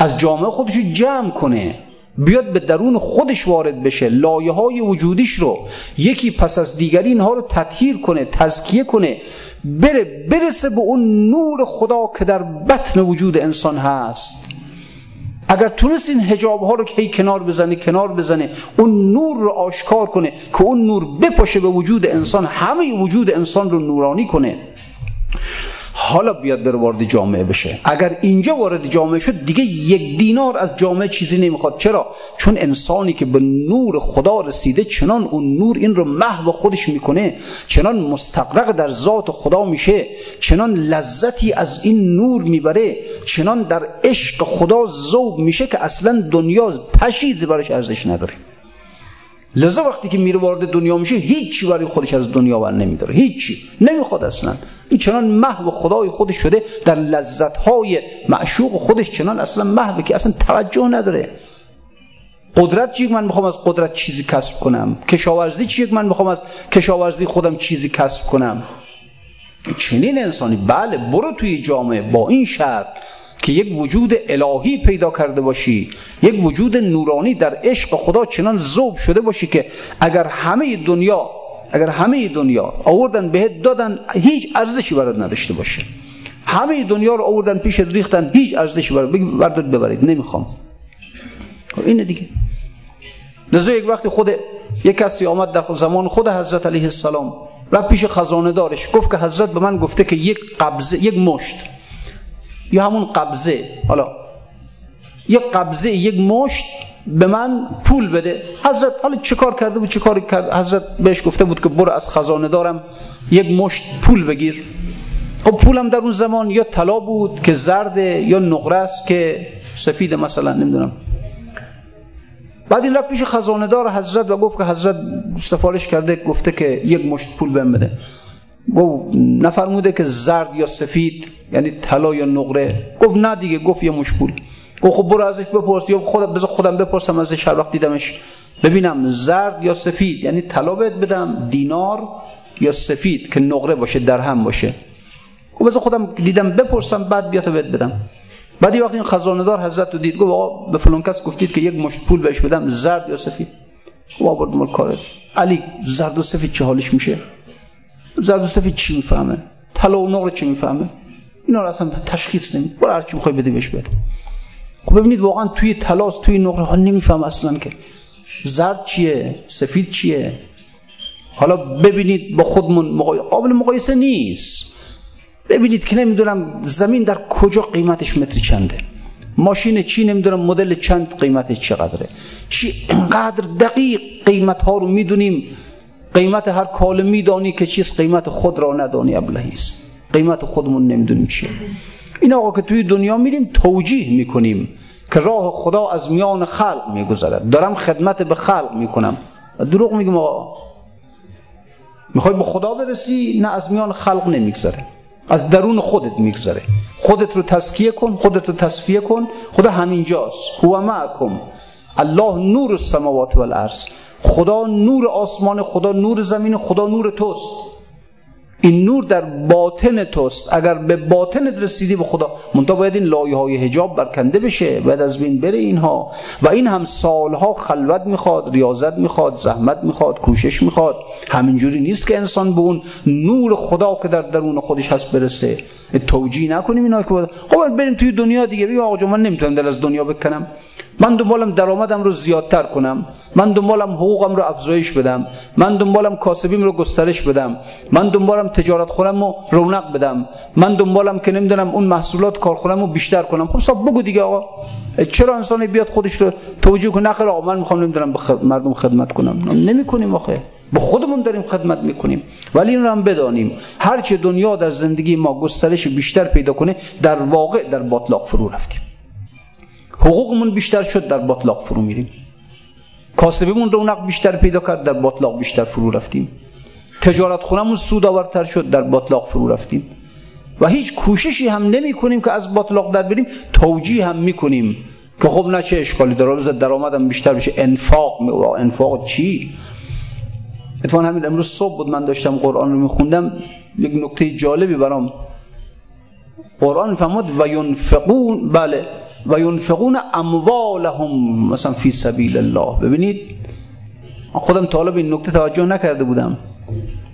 از جامعه خودش جمع کنه. بیاد به درون خودش وارد بشه لایه های وجودیش رو یکی پس از دیگری اینها رو تطهیر کنه تزکیه کنه بره برسه به اون نور خدا که در بطن وجود انسان هست. اگر تونست این حجاب ها رو که کنار بزنه کنار بزنه اون نور رو آشکار کنه که اون نور بپاشه به وجود انسان همه وجود انسان رو نورانی کنه. حالا بیاد بر وارد جامعه بشه. اگر اینجا وارد جامعه شد دیگه یک دینار از جامعه چیزی نمی‌خواد. چرا؟ چون انسانی که به نور خدا رسیده چنان اون نور این رو محو خودش می‌کنه چنان مستقرق در ذات خدا میشه چنان لذتی از این نور می‌بره چنان در عشق خدا ذوب میشه که اصلا دنیا پشیزی براش ارزش نداره. لذا وقتی که میره وارد دنیا میشه هیچی برای خودش از دنیا ور نمیداره هیچی. نمی‌خواد اصلا. این چنان محو خدای خودش شده در لذتهای معشوق خودش چنان اصلا محو که اصلا توجه نداره. قدرت چی؟ من می‌خوام از قدرت چیزی کسب کنم. کشاورزی چی؟ من می‌خوام از کشاورزی خودم چیزی کسب کنم. چنین انسانی. بله برو توی جامعه با این شرط. که یک وجود الهی پیدا کرده باشی یک وجود نورانی در عشق خدا چنان ذوب شده باشی که اگر همه دنیا اگر همه دنیا آوردن بهت دادن هیچ ارزشی برات نداشته باشه. همه دنیا رو آوردن پیش ریختن هیچ ارزشی برات بردار ببرید نمی‌خوام. خب اینه دیگه. لذا یک وقتی خود یک کسی آمد در زمان خود حضرت علیه السلام و پیش خزانه دارش گفت که حضرت به من گفته که یک قبضه یک مشت یا همون قبضه حالا یک قبضه یک مشت به من پول بده حضرت حالا چه کار کرده بود چه کار کرد حضرت بهش گفته بود که برو از خزانه دارم یک مشت پول بگیر خب پولم در اون زمان یا طلا بود که زرده یا نقره است که سفید مثلا نمی‌دونم بعد این رفت پیش خزانه دار حضرت و گفت که حضرت سفارش کرده گفته که یک مشت پول بهم بده گفت نفرموده که زرد یا سفید یعنی طلا یا نقره. گفت نه دیگه گفت یه مشکول. گفت خب برو ازش بپرس یا خودم بذار خودم بپرسم ازش هر وقت دیدمش. ببینم زرد یا سفید یعنی طلا بهت بدم دینار یا سفید که نقره باشه درهم باشه. گفت بذار خودم دیدم بپرسم بعد بیا تو بهت بدم. بعد یه وقت این خزانه دار حضرت رو دید گفت آقا به فلان کس گفتید که یک مشت پول بهش بدم زرد یا سفید. خب آورد مال کار علی زرد و سفید چه حالش میشه؟ زرد و سفید چی می‌فهمه؟ طلا و نقره چی می‌فهمه؟ اینا رو اصلا تشخیص نمید برو هرچی می‌خوای بده بهش بده. خب ببینید واقعا توی تلاس توی نقره ها نمیفهم اصلا که زرد چیه سفید چیه. حالا ببینید با خودمون قابل مقایسه نیست. ببینید که نمی‌دونم زمین در کجا قیمتش متر چنده. ماشین چی نمی‌دونم مدل چند قیمتش چقدره. چی انقدر دقیق قیمت ها رو می‌دونیم؟ قیمت هر کاله میدانی که چیست قیمت خود را ندانی ابلهیست قیمت خودمون نمی‌دونیم چیه. این آقا که توی دنیا میریم توجیه می‌کنیم که راه خدا از میان خلق میگذرد. دارم خدمت به خلق می‌کنم. دروغ میگم آقا. می‌خوای به خدا برسی نه از میان خلق نمیگذره. از درون خودت میگذره. خودت رو تزکیه کن خودت رو تصفیه کن. خدا همینجاست. هو معکم. الله نور السماوات والارض خدا نور آسمان خدا نور زمین خدا نور توست. این نور در باطن توست. اگر به باطنت رسیدی به خدا منتها باید این لایه های حجاب برکنده بشه. باید از بین بره اینها. و این هم سالها خلوت می‌خواد ریاضت می‌خواد زحمت می‌خواد کوشش می‌خواد. همینجوری نیست که انسان به اون نور خدا که در درون خودش هست برسه. توجیه نکنیم اینا که خب بریم توی دنیا دیگه. بگیم آقا من نمی‌تونم دل از دنیا بکنم. من دنبالم درآمدم رو زیادتر کنم. من دنبالم حقوقم رو افزایش بدم. من دنبالم کاسبیم رو گسترش بدم. من دنبالم تجارت خورم رو رونق بدم. من دنبالم که نمی‌دونم اون محصولات کارخونم رو بیشتر کنم. خب صاحب بگو دیگه آقا. چرا انسانی بیاد خودش رو توجیه کنه؟ نخیر آقا من می‌خوام نمی‌دونم به مردم خدمت کنم. نمی‌کنیم آخه. به خودمون داریم خدمت می‌کنیم. ولی این رو هم بدانیم. هرچه دنیا در زندگی ما گسترش بیشتر پیدا کنه در واقع در باطلاق فرو رفتیم. حقوقمون بیشتر شد در باطلاق فرو میریم. کاسبیمون رونق بیشتر پیدا کرد در باطلاق بیشتر فرو رفتیم. تجارت خونمون سودآورتر شد در باطلاق فرو رفتیم. و هیچ کوششی هم نمی کنیم که از باطلاق در بریم توجیه هم می‌کنیم که خب نه چه اشکالی داره بذار درآمدم بیشتر بشه انفاق انفاق چی؟ اتفاقا همین امروز صبح بود من داشتم قرآن رو میخوندم. یک نکته جالبی برام قرآن فهمد و ینفقون بله. و ینفقون اموالهم مثلا فی سبیل الله. ببینید خودم طالب این نکته توجه نکرده بودم.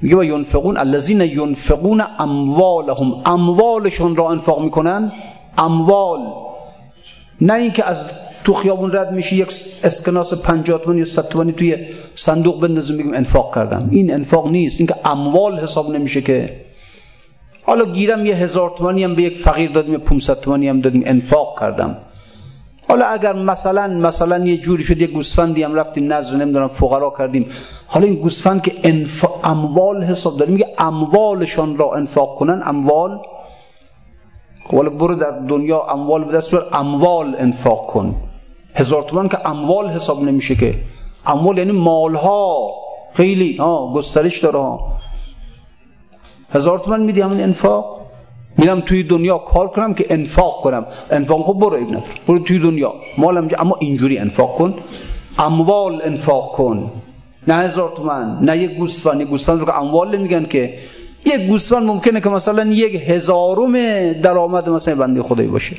میگه و ینفقون الذین ینفقون اموالهم. اموالشون را انفاق می‌کنن؟ اموال. نه اینکه از تو خیابون رد میشی یک اسکناس 50 تومانی یا 100 تومانی توی صندوق بندازیم میگیم انفاق کردم. این انفاق نیست. اینکه اموال حساب نمیشه که. حالا گیرم یه هزار تومانی هم به یک فقیر دادیم یه 500 تومانی هم دادیم. انفاق کردم. حالا اگر مثلا مثلا یه جوری شد یه گوسفندی هم رفتیم نظر نمی‌دونم فقرا کردیم. حالا این گوسفند که انف... اموال حساب داریم میگه اموالشان را انفاق کنن اموال ولی برو در دنیا اموال به دست اموال انفاق کن. هزار تومان که اموال حساب نمیشه که. اموال یعنی مالها. خیلی ها گسترش داره ها. هزار تومان میدی همون انفاق؟ میرم توی دنیا کار کنم که انفاق کنم. انفاق خب برو ابن برو توی دنیا. مالم اما اینجوری انفاق کن. اموال انفاق کن. نه هزار تومن نه یک گوسفند. یک گوسفند رو که اموال نمیگن که. یک گوسفند ممکنه که مثلا یک هزارم درآمد مثلا بنده خدایی باشه.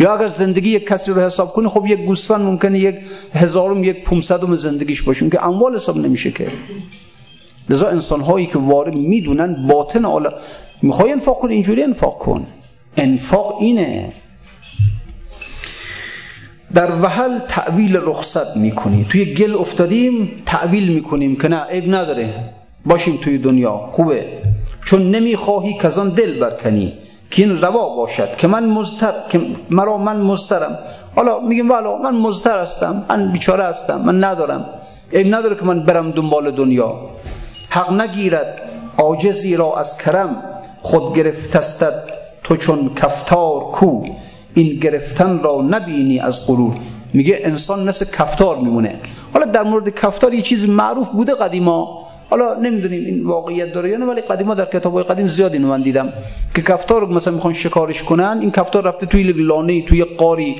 یا اگر زندگی یک کسی رو حساب کنی خب یک گوسفند ممکنه یک هزارم یک پونصدم زندگیش باشه. که اموال حساب نمیشه که. لذا انسان هایی که وارد می‌دونن باطن حالا می‌خوای انفاق کن اینجوری انفاق کن. انفاق اینه. در وحل تعویل رخصت می‌کنی. توی گل افتادیم تعویل می‌کنیم که نه عیب نداره. باشیم توی دنیا. خوبه. چون نمی‌خواهی که دل برکنی. که این روا باشد. که من مزتر که مرا من مزترم حالا میگیم والا من مزتر هستم. من بیچاره هستم. من ندارم. عیب نداره که من برم دنبال دنیا. حق نگیرد عاجزی را از کرم خود گرفتستد تو چون کفتار کو این گرفتن را نبینی از غرور. میگه انسان مثل کفتار میمونه. حالا در مورد کفتار یه چیز معروف بوده قدیما. حالا نمی‌دونیم این واقعیت داره یا نه ولی قدیما در کتابای قدیم زیاد اینو من دیدم که کفتار مثلا می‌خوان شکارش کنن. این کفتار رفته توی لانه توی قاری.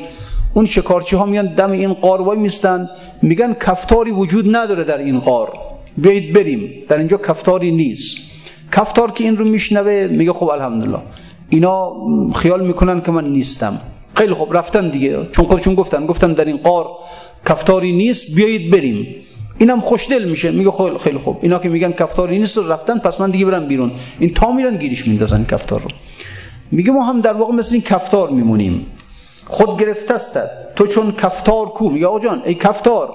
اون شکارچی ها میان دم این قار وای میستن میگن کفتاری وجود نداره در این قار. بیایید بریم. در اینجا کفتاری نیست. کفتار که این رو میشنوه میگه خب الحمدلله. اینا خیال می‌کنن که من نیستم. خیلی خب رفتن دیگه. چون خودشون گفتن گفتن در این قار کفتاری نیست بیایید بریم. اینم خوشدل میشه. میگه خیلی خیلی خوب. اینا که میگن کفتاری نیست رو رفتن پس من دیگه برم بیرون. این تا میرن گیریش میندازن کفتار رو. میگه ما هم در واقع مثل این کفتار میمونیم. خود گرفته است. تو چون کفتار کو؟ میگه آقا جان ای کفتار.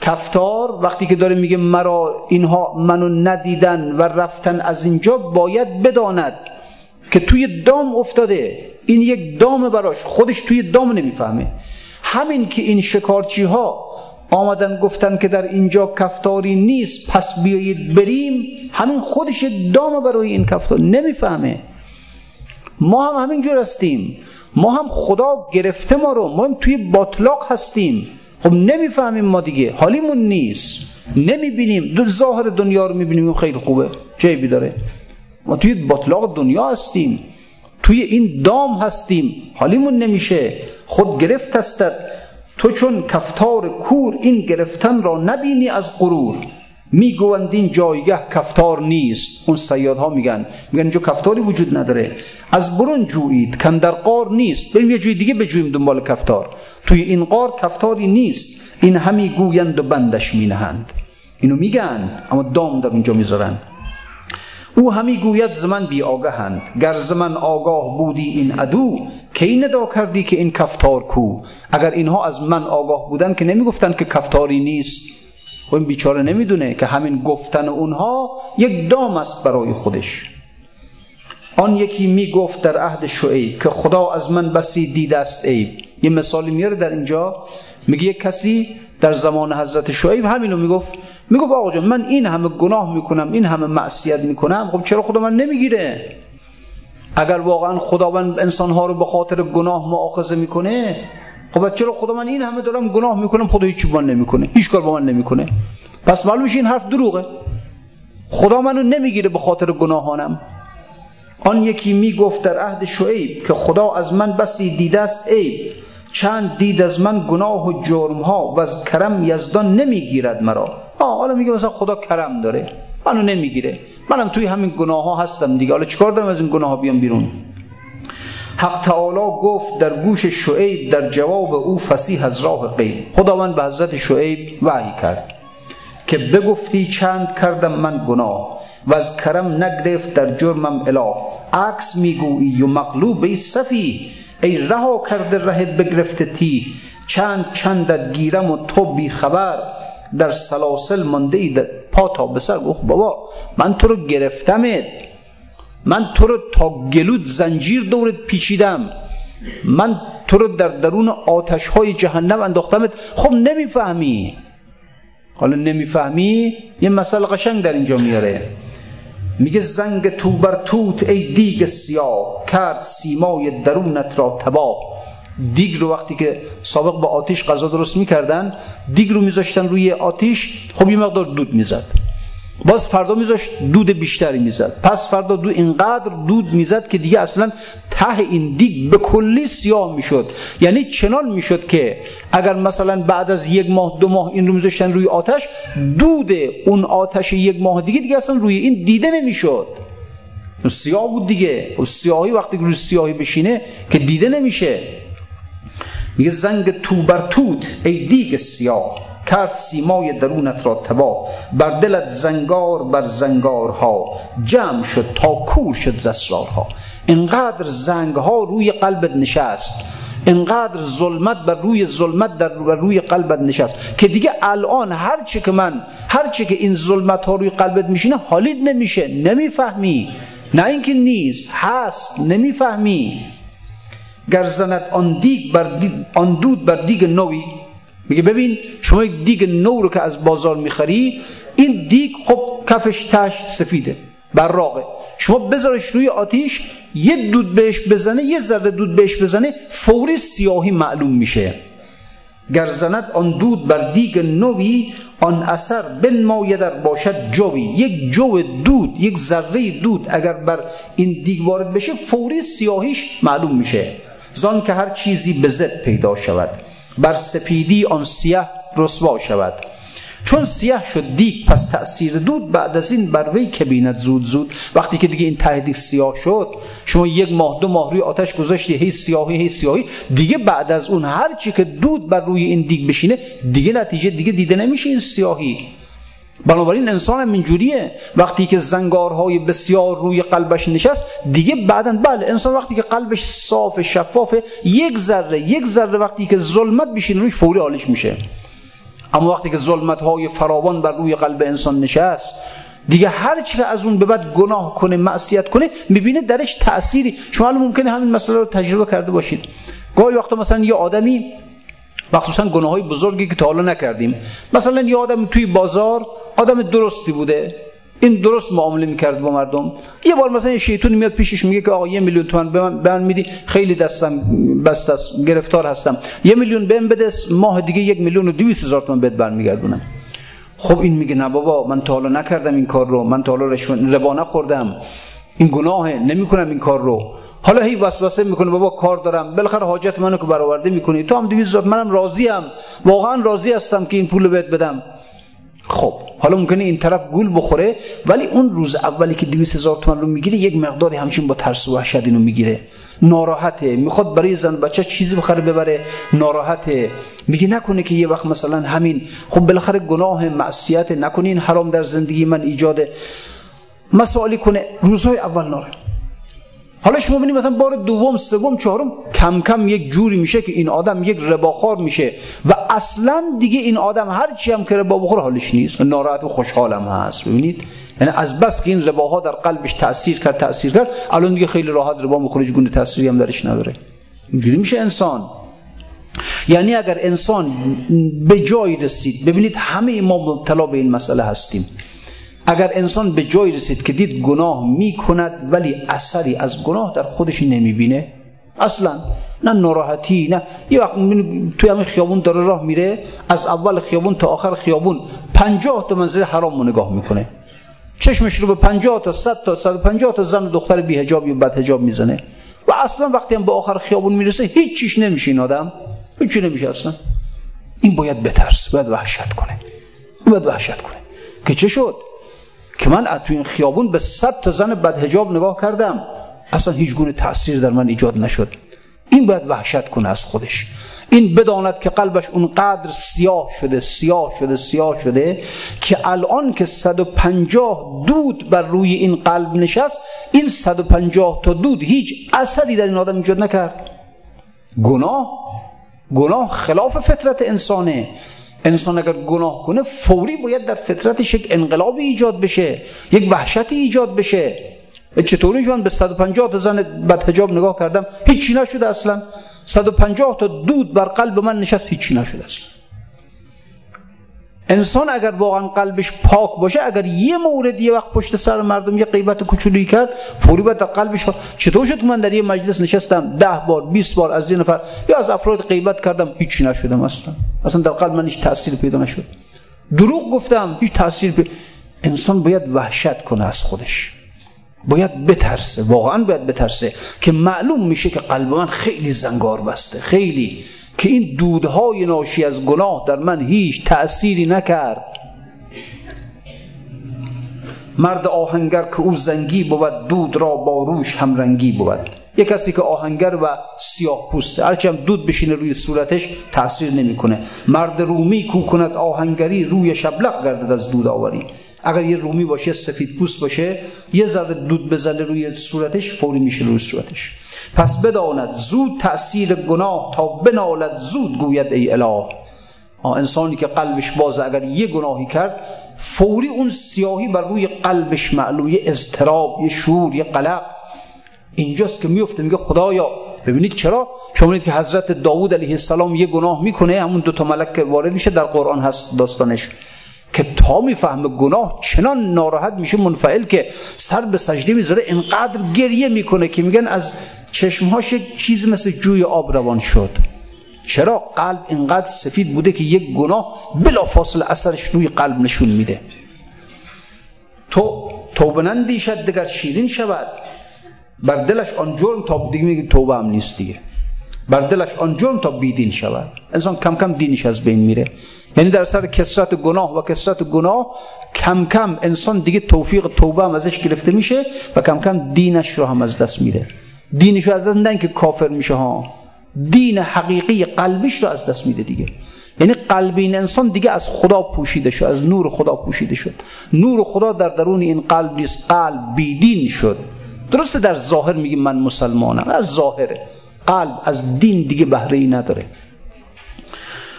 کفتار وقتی که داره میگه مرا اینها منو ندیدن و رفتن از اینجا باید بداند که توی دام افتاده. این یک دام براش. خودش توی دام نمی‌فهمه. همین که این شکارچی ها آمدن گفتن که در اینجا کفتاری نیست پس بیایید بریم. همین خودش دام برای این کفتار نمی‌فهمه. ما هم همینجور هستیم. ما هم خدا گرفته ما رو. ما توی باطلاق هستیم. خب نمی‌فهمیم ما دیگه. حالیمون نیست. نمی‌بینیم. دو ظاهر دنیا رو می‌بینیم. خیلی خوبه. چه داره ما توی باطلاق دنیا هستیم. توی این دام هستیم. حالیمون نمیشه. خود گرفت هستد تو چون کفتار کور این گرفتن را نبینی از غرور. می‌گویند این جایگه کفتار نیست. اون سیادها میگن. میگن اینجا کفتاری وجود نداره. از برون جویید کن در قار نیست. بریم یه جوی دیگه بجوییم دنبال کفتار. توی این قار کفتاری نیست. این همی گویند و بندش مینهند. اینو میگن اما دام در اونجا می‌ذارن. او همی گوید زمن بی آگهند گر زمن آگاه بودی این ادو کی ندا کردی که این کفتار کو؟ اگر اینها از من آگاه بودن که نمی‌گفتن که کفتاری نیست. و این بیچاره نمی‌دونه که همین گفتن اونها یک دام است برای خودش. آن یکی می‌گفت در عهد شعیب که خدا از من بسی دیده است عیب. یه مثالی میاره در اینجا. میگه یک کسی در زمان حضرت شعیب همینو می‌گفت. می‌گفت آقا جان من این همه گناه می‌کنم این همه معصیت می‌کنم خب چرا خدا من نمی‌گیره؟ اگر واقعا خداوند انسانها رو به خاطر گناه مؤاخذه می‌کنه خب چرا خدا من این همه دارم گناه می‌کنم خدا هیچ من نمی‌کنه؟ هیچ کار با من نمی‌کنه. پس معلوم این حرف دروغه. خدا منو نمی‌گیره به خاطر گناهانم. آن یکی می‌گفت در عهد شعیب که خدا از من بسی دیده است عیب چند دید از من گناه و جرم ها و از کرم یزدان نمی‌گیرد مرا. آه حالا میگه مثلا خدا کرم داره. منو نمی‌گیره. منم توی همین گناه ها هستم دیگه. حالا چیکار دارم از این گناه ها بیام بیرون؟ حق تعالی گفت در گوش شعیب در جواب او فسیح از راه غیب. خداوند به حضرت شعیب وحی کرد که بگفتی چند کردم من گناه و از کرم نگرفت در جرمم اله. عکس می‌گویی و مغلوب ای صفی ای رها کرده رهت بگرفته تی. چند چندت گیرم و تو بی خبر. در سلاسل مانده ای پا تا به سر گفت بابا من تو رو گرفتمت. من تو رو تا گلود زنجیر دورت پیچیدم. من تو رو در درون آتش های جهنم انداختمت. خب نمی‌فهمی. حالا نمی‌فهمی؟ یه مسئله قشنگ در اینجا میاره. میگه زنگ تو بر توت ای دیگ سیاه کرد سیمای درونت را تباه. دیگ رو وقتی که سابق با آتیش غذا درست می‌کردن دیگ رو میذاشتن روی آتیش خب یه مقدار دود می‌زد. باز فردا میذاشت دود بیشتری می‌زد. پس فردا دود اینقدر دود می‌زد که دیگه اصلا ته این دیگ به کلی سیاه می‌شد. یعنی چنان می‌شد که اگر مثلا بعد از یک ماه دو ماه این رو میذاشتن روی آتش دود اون آتش یک ماه دیگه دیگه اصلا روی این دیده نمی‌شد. سیاه بود دیگه. و سیاهی وقتی روی سیاهی بشینه که دیده نمیشه. میگه زنگ تو بر توت ای دیگ سیاه. کرد سیمای درونت را تبا بر دلت زنگار بر زنگارها. جمع شد تا کور شد زسرارها. اینقدر زنگ ها روی قلبت نشست. اینقدر ظلمت بر روی ظلمت در روی قلبت نشست. که دیگه الان هر چی که من هر چی که این ظلمت ها روی قلبت میشینه حالید نمیشه. نمی‌فهمی. نه اینکه نیست هست. نمی‌فهمی. گر زند آن دیگ بر آن دود بر دیگ نوی میگه ببین شما یک دیگ نو رو که از بازار می‌خری این دیگ خب کفش تشت سفیده براقه شما بذارش روی آتیش یه دود بهش بزنه یه ذره دود بهش بزنه فوری سیاهی معلوم میشه. گر آن دود بر دیگ نوی آن اثر بن در باشد جوی. یک جو دود یک ذره دود اگر بر این دیگ وارد بشه فوری سیاهیش معلوم میشه. زان که هر چیزی به زد پیدا شود. بر سپیدی آن سیاه رسوا شود. چون سیاه شد دیگ پس تأثیر دود بعد از این بر وی که بیند زود زود. وقتی که دیگه این ته سیاه شد شما یک ماه دو ماه روی آتش گذاشتی هی سیاهی هی سیاهی. دیگه بعد از اون هر چی که دود بر روی این دیگ بشینه دیگه نتیجه دیگه دیده نمیشه این سیاهی. بنابراین انسان هم اینجوریه. وقتی که زنگارهای بسیار روی قلبش نشست دیگه بعدا بله انسان وقتی که قلبش صاف شفافه یک ذره یک ذره وقتی که ظلمت بشین روی فوری حالش میشه. اما وقتی که ظلمت های فراوان بر روی قلب انسان نشست دیگه هر چی که از اون به بعد گناه کنه معصیت کنه می‌بینه درش تأثیری. شما ممکنه همین مسئله رو تجربه کرده باشید. گاهی وقتا مثلا یه آدمی مخصوصا گناه های بزرگی که تا حالا نکردیم. مثلا یه آدم توی بازار آدم درستی بوده. این درست معامله می‌کرد با مردم. یه بار مثلا شیطون میاد پیشش میگه که آقا یه میلیون تومن به من, من میدی. خیلی دستم بست است گرفتار هستم. یه میلیون بهم بده ماه دیگه یک میلیون و دویست هزار تومن بهت برمیگردونم. خب این میگه نه بابا من تا حالا نکردم این کار رو. من تا حالا ربا نخوردم. این گناهه نمی‌کنم این کار رو. حالا هی وسوسه می‌کنه بابا کار دارم. بالاخره حاجت منو که برآورده می‌کنی. تو هم 200 منم راضیم. واقعا راضی هستم که این پول بهت بدم. خب حالا ممکنه این طرف گول بخوره ولی اون روز اولی که 200 هزار تومن رو می‌گیره یک مقداری همچین با ترس و وحشت اینو می‌گیره. ناراحته. می‌خواد برای زن بچه چیزی بخره ببره. ناراحته. میگه نکنه که یه وقت مثلا همین خب بالاخره گناه معصیت نکنه این حرام در زندگی من ایجاد مسائلی کنه. روزهای اول ناره حالا شما ببینید مثلا بار دوم سوم چهارم کم کم یک جوری میشه که این آدم یک رباخار میشه و اصلا دیگه این آدم هر چی هم که ربا بخوره حالش نیست. ناراحت و خوشحالم هست ببینید یعنی از بس که این رباها در قلبش تاثیر کرد تاثیر کرد الان دیگه خیلی راحت ربا می‌خوره گونه تأثیری هم درش نداره. اینجوری میشه انسان. یعنی اگر انسان به جای رسید ببینید همه ما مبتلا به این مسئله هستیم. اگر انسان به جای رسید که دید گناه می کند ولی اثری از گناه در خودش نمی‌بینه اصلا نه ناراحتی نه یه وقت توی همین خیابون داره راه میره از اول خیابون تا آخر خیابون پنجاه تا منظر حرام رو نگاه می‌کنه. چشمش رو به پنجاه تا صد تا صد پنجاه تا زن و دختر بی هجاب یا بد هجاب می‌زنه. و اصلا وقتی هم به آخر خیابون می‌رسه هیچ چیش نمیشه این آدم. هیچی نمیشه اصلا. این باید بترس باید وحشت کنه. باید وحشت کنه. که چه شد؟ که من تو این خیابون به صد تا زن بد هجاب نگاه کردم اصلا هیچ گونه تاثیر در من ایجاد نشد. این باید وحشت کنه از خودش. این بداند که قلبش اونقدر سیاه شده سیاه شده سیاه شده که الان که 150 دود بر روی این قلب نشست این 150 تا دود هیچ اثری در این آدم ایجاد نکرد. گناه گناه خلاف فطرت انسانه. انسان اگر گناه کنه فوری باید در فطرتش یک انقلاب ایجاد بشه یک وحشتی ایجاد بشه. چطوری من به 150 تا زن بد حجاب نگاه کردم هیچی نشده اصلا. 150 تا دود بر قلب من نشست هیچی نشده اصلا. انسان اگر واقعا قلبش پاک باشه اگر یه مورد یه وقت پشت سر مردم یه غیبت کوچولی کرد فوری در قلبش چطور شد من در یه مجلس نشستم ده بار 20 بار از یه نفر یا از افراد غیبت کردم هیچی نشدم اصلا. اصلا در قلب من هیچ تاثیر پیدا نشد. دروغ گفتم هیچ تاثیر پیدا انسان باید وحشت کنه از خودش. باید بترسه واقعا باید بترسه که معلوم میشه که قلب من خیلی زنگار بسته خیلی که این دودهای ناشی از گناه در من هیچ تأثیری نکرد. مرد آهنگر که او زنگی بود دود را با روش همرنگی بود. یک کسی که آهنگر و سیاه پوسته هرچی هم دود بشینه روی صورتش تأثیر نمی‌کنه. مرد رومی کو کند آهنگری روی شبلق گردد از دود آوری. اگر یه رومی باشه سفید پوست باشه یه ذره دود بزنه روی صورتش فوری میشه روی صورتش. پس بداند زود تأثیر گناه تا بنالد زود گوید ای اله. انسانی که قلبش بازه اگر یه گناهی کرد فوری اون سیاهی بر روی قلبش معلوم یه اضطراب یه شور یه قلق. اینجاست که میفته میگه خدایا ببینید چرا؟ شما که حضرت داوود علیه السلام یه گناه می‌کنه همون دو تا ملک وارد میشه در قرآن هست داستانش که تا می‌فهمه گناه چنان ناراحت میشه منفعل که سر به سجده می‌ذاره انقدر گریه می‌کنه که میگن از چشمهاش چیز مثل جوی آب روان شد. چرا قلب اینقدر سفید بوده که یک گناه بلا فاصل اثرش روی قلب نشون میده؟ تو توبه نندیشد دگر شیرین شود. بر دلش آن جرم تا دیگه میگه توبه هم نیست دیگه. بر دلش آن جرم تا بیدین شود. انسان کم کم دینش از بین میره. یعنی در سر کسرت گناه و کسرت گناه کم کم انسان دیگه توفیق توبه هم ازش گرفته میشه و کم کم دینش رو هم از دست میده. دینش رو از دست میدن که کافر میشه ها. دین حقیقی قلبیش رو از دست میده دیگه. یعنی قلب این انسان دیگه از خدا پوشیده شد از نور خدا پوشیده شد. نور خدا در درون این قلب نیست قلب بیدین شد. درسته در ظاهر میگیم من مسلمانم در ظاهره. قلب از دین دیگه بهره ای نداره.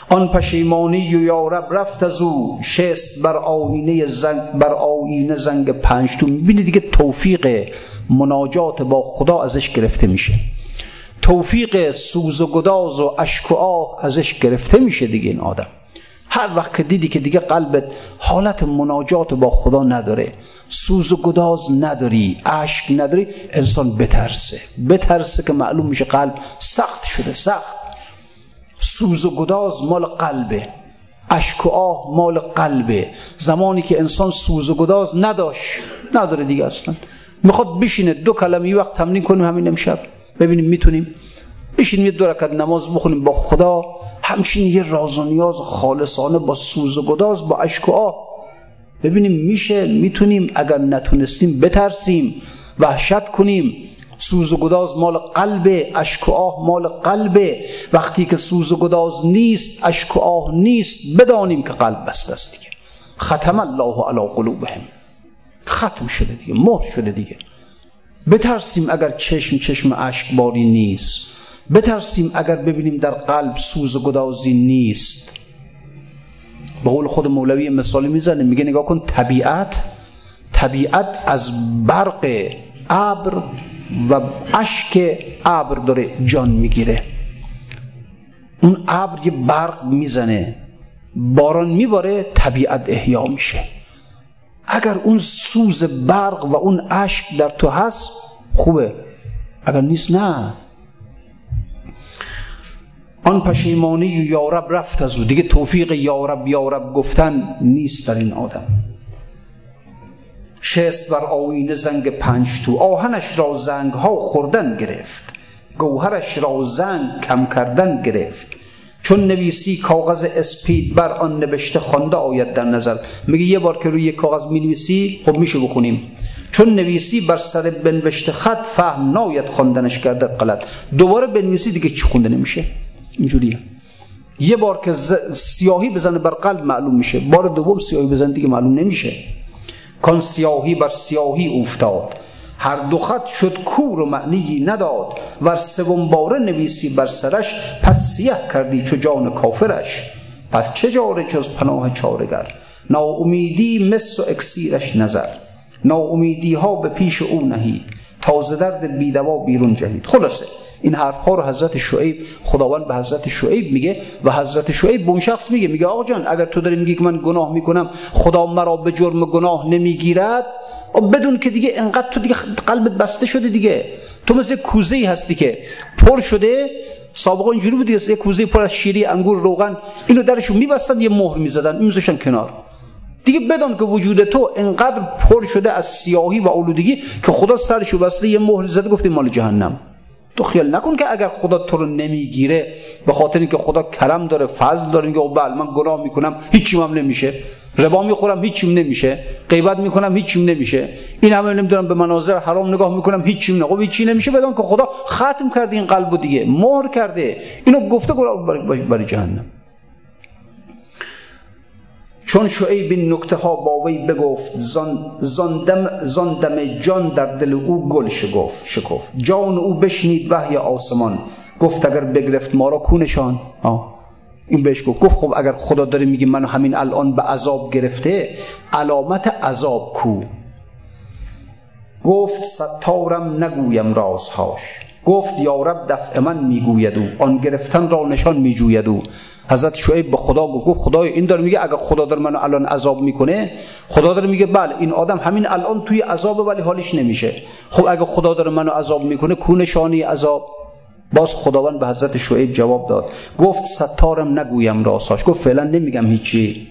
آن پشیمانی و یارب رفت از او شست بر آینه زنگ بر آینه زنگ پنج تو. می‌بینی دیگه توفیق مناجات با خدا ازش گرفته میشه. توفیق سوز و گداز و اشک و آه ازش گرفته میشه دیگه این آدم. هر وقت که دیدی که دیگه قلبت حالت مناجات با خدا نداره سوز و گداز نداری اشک نداری انسان بترسه. بترسه که معلوم میشه قلب سخت شده سخت. سوز و گداز مال قلبه. اشک و آه مال قلبه. زمانی که انسان سوز و گداز نداشت نداره دیگه اصلا. می‌خواد بشینه دو کلمه یه وقت تمرین کنیم همین امشب. ببینیم می‌تونیم. بشینیم یه دو رکعت نماز بخونیم با خدا. همچین یه راز و نیاز خالصانه با سوز و گداز با اشک و آه. ببینیم میشه می‌تونیم. اگر نتونستیم بترسیم وحشت کنیم. سوز و گداز مال قلبه اشک و آه مال قلبه وقتی که سوز و گداز نیست اشک و آه نیست بدانیم که قلب بسته است دیگه. ختم الله علی قلوبهم. ختم شده دیگه مهر شده دیگه. بترسیم اگر چشم چشم اشک باری نیست. بترسیم اگر ببینیم در قلب سوز و گدازی نیست. به قول خود مولوی مثالی می‌زنه میگه نگاه کن طبیعت طبیعت از برق ابر و اشک ابر داره جان می‌گیره. اون ابر یه برق می‌زنه باران میباره طبیعت احیا میشه. اگر اون سوز برق و اون اشک در تو هست خوبه. اگر نیست نه. آن پشیمانی یارب رفت از او. دیگه توفیق یارب یارب گفتن نیست در این آدم. شست بر آینه زنگ پنج تو. آهنش را زنگ ها خوردن گرفت. گوهرش را زنگ کم کردن گرفت. چون نویسی کاغذ اسپید بر آن نوشته خوانده آید در نظر. میگه یه بار که روی کاغذ می نویسی خب میشه بخونیم. چون نویسی بر سر بنوشته خط فهم ناید خواندنش کرده غلط. دوباره بنویسی دیگه چی خونده نمیشه؟ اینجوریه. یه بار که سیاهی بزنه بر قلب معلوم میشه. بار دوم سیاهی بزنه دیگه معلوم نمیشه. کان سیاهی بر سیاهی افتاد هر دو خط شد کور و معنی نداد. ور سوم باره نویسی بر سرش پس سیه کردی چو جان کافرش. پس چه جاره جز پناه چارگر؟ ناامیدی مس و اکسیرش نظر. ناامیدی ها به پیش او نهید تازه درد بیدوا بیرون جهید. خلاصه این حرف ها رو حضرت شعیب خداوند به حضرت شعیب میگه و حضرت شعیب به اون شخص میگه میگه آقا جان اگر تو داری میگی که من گناه می‌کنم خدا مرا به جرم گناه نمی‌گیرد بدون که دیگه انقدر تو دیگه قلبت بسته شده دیگه. تو مثل کوزه ای هستی که پر شده سابقا اینجوری بود یه کوزه پر از شیری انگور روغن اینو درشو میبستن یه مهر می‌زدن میذاشتن کنار. دیگه بدان که وجود تو انقدر پر شده از سیاهی و اولودگی که خدا سرشو بسته یه مهر زده گفته مال جهنم. تو خیال نکن که اگر خدا تو رو نمی‌گیره به خاطر اینکه خدا کرم داره فضل داره میگه بله من گناه می‌کنم هیچی هم نمیشه. ربا می‌خورم هیچیم نمیشه. غیبت می‌کنم هیچیم نمیشه. این همه نمی‌دونم به مناظر حرام نگاه می‌کنم هیچیم نه. خب هیچی نمیشه بدون که خدا ختم کرده این قلب دیگه. مهر کرده. اینو گفته برای جهنم. چون شعیب این نکته ها با وی بگفت زان دم جان در دل او گل شگفت شکفت. جان او بشنید وحی آسمان. گفت اگر بگرفت ما را کونشان آه. این بهش گفت. گفت خب اگر خدا داره میگه منو همین الان به عذاب گرفته علامت عذاب کو؟ گفت ستارم نگویم رازهاش. گفت یا رب دفع من می‌گوید او. آن گرفتن را نشان میجوید او. حضرت شعیب به خدا گفت خدای این داره میگه اگر خدا داره منو الان عذاب می‌کنه خدا داره میگه بله این آدم همین الان توی عذاب ولی حالش نمیشه. خب اگر خدا داره منو عذاب می‌کنه کو نشانی عذاب؟ باز خداوند به حضرت شعیب جواب داد. گفت ستارم نگویم راساش گفت فعلا نمیگم هیچی.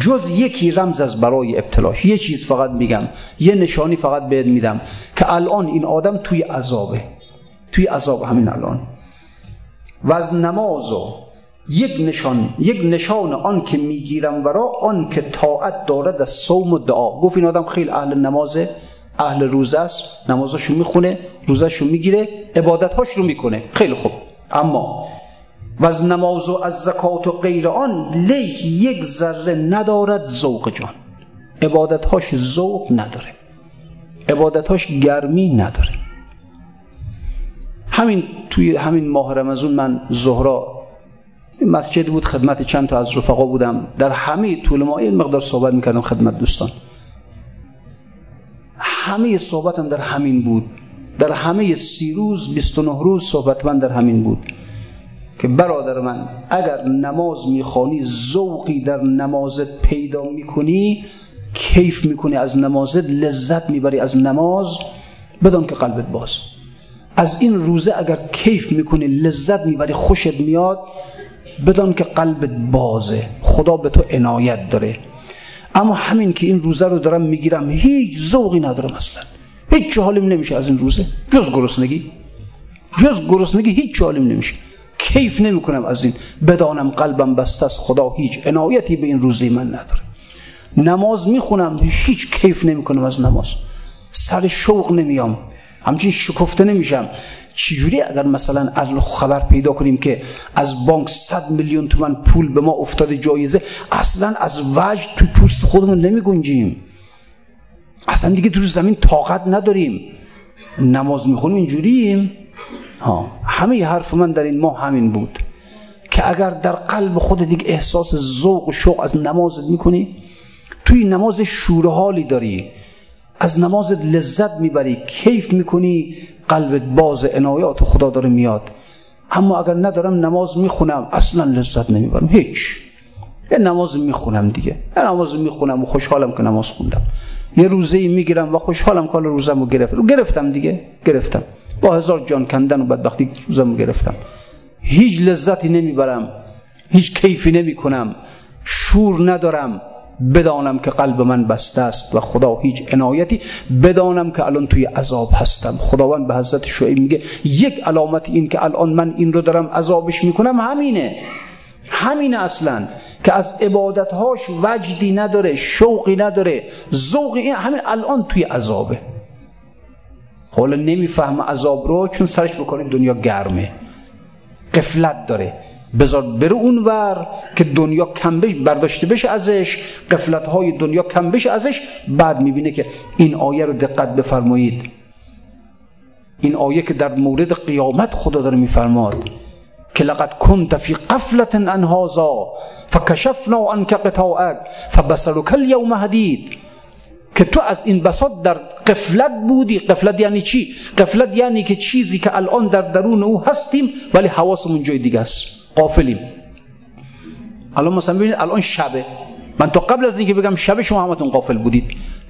جز یکی رمز از برای ابتلاش. یه چیز فقط میگم. یه نشانی فقط بهت میدم که الان این آدم توی عذابه. توی عذاب همین الان. و از نماز و یک نشان یک نشان آن که می‌گیرم ورا آن که طاعت دارد از صوم و دعا. گفت این آدم خیلی اهل نمازه اهل روزه است. نمازاشو می‌خونه روزشو می‌گیره عبادتهاش رو می‌کنه. خیلی خوب. اما و از نماز و از زکات و غیر آن لیک یک ذره ندارد ذوق جان. عبادتهاش ذوق نداره. عبادتهاش گرمی نداره. همین توی همین ماه رمضان من زهرا مسجد بود خدمت چند تا از رفقا بودم. در همه طول ما این مقدار صحبت می‌کردم خدمت دوستان. همه صحبتم در همین بود. در همه سی روز 29 روز صحبت من در همین بود. که برادر من اگر نماز می‌خوانی ذوقی در نمازت پیدا می‌کنی کیف می‌کنی از نمازت لذت می‌بری از نماز بدان که قلبت باز. از این روزه اگر کیف می‌کنی لذت می‌بری خوشت میاد بدان که قلبت بازه. خدا به تو عنایت داره. اما همین که این روزه رو دارم می‌گیرم هیچ ذوقی ندارم اصلا. هیچ حالیم نمیشه از این روزه. جز گرسنگی. جز گرسنگی هیچ حالیم نمیشه. کیف نمی‌کنم از این. بدانم قلبم بسته است. خدا هیچ عنایتی به این روزه من نداره. نماز می‌خونم هیچ کیف نمی‌کنم از نماز. سر شوق نمیام. همچین شکفته نمیشم. چجوری اگر مثلا از خبر پیدا کنیم که از بانک 100 میلیون تومن پول به ما افتاده جایزه اصلا از وجد تو پوست خودمون نمی گنجیم اصلا دیگه تو زمین طاقت نداریم. نماز می‌خونیم اینجوریم. ها همه حرف من در این ماه همین بود که اگر در قلب خود دیگه احساس ذوق و شوق از نمازت می‌کنی توی نماز شورحالی داری. از نمازت لذت می‌بری کیف می‌کنی قلبت باز عنایات خدا داره میاد. اما اگر ندارم نماز می‌خونم اصلا لذت نمی‌برم هیچ. یه نماز می‌خونم دیگه. یه نماز می‌خونم و خوشحالم که نماز خوندم. یه روزه ای می‌گیرم و خوشحالم که روزم رو گرفتم. گرفتم دیگه گرفتم. با هزار جان کندن و بدبختی روزم رو گرفتم. هیچ لذتی نمی‌برم هیچ کیفی نمی‌کنم. شور ندارم. بدانم که قلب من بسته است و خدا هیچ عنایتی بدانم که الان توی عذاب هستم. خداوند به حضرت شعیب میگه یک علامت این که الان من این رو دارم عذابش می‌کنم همینه. همینه اصلا که از عبادتهاش وجدی نداره شوقی نداره. ذوقی این همین الان توی عذابه. حالا نمی‌فهمه عذاب رو چون سرش بکنه دنیا گرمه. قفلت داره. بذار بره اونور که دنیا کم برداشته بشه ازش قفلت های دنیا کم بشه ازش بعد می‌بینه که این آیه رو دقت بفرمایید. این آیه که در مورد قیامت خدا داره میفرماد که لقد كنت في قفلت عن هذا فكشفنا عنك غطاءك فبصرك اليوم حديد که تو از این بساط در قفلت بودی. قفلت یعنی چی؟ قفلت یعنی که چیزی که الان در درون او هستیم ولی حواسمون جای دیگه است. قافلیم الان مثلا ببینید الان شبه. من تا قبل از اینکه بگم شب شما همتون قافل بودید.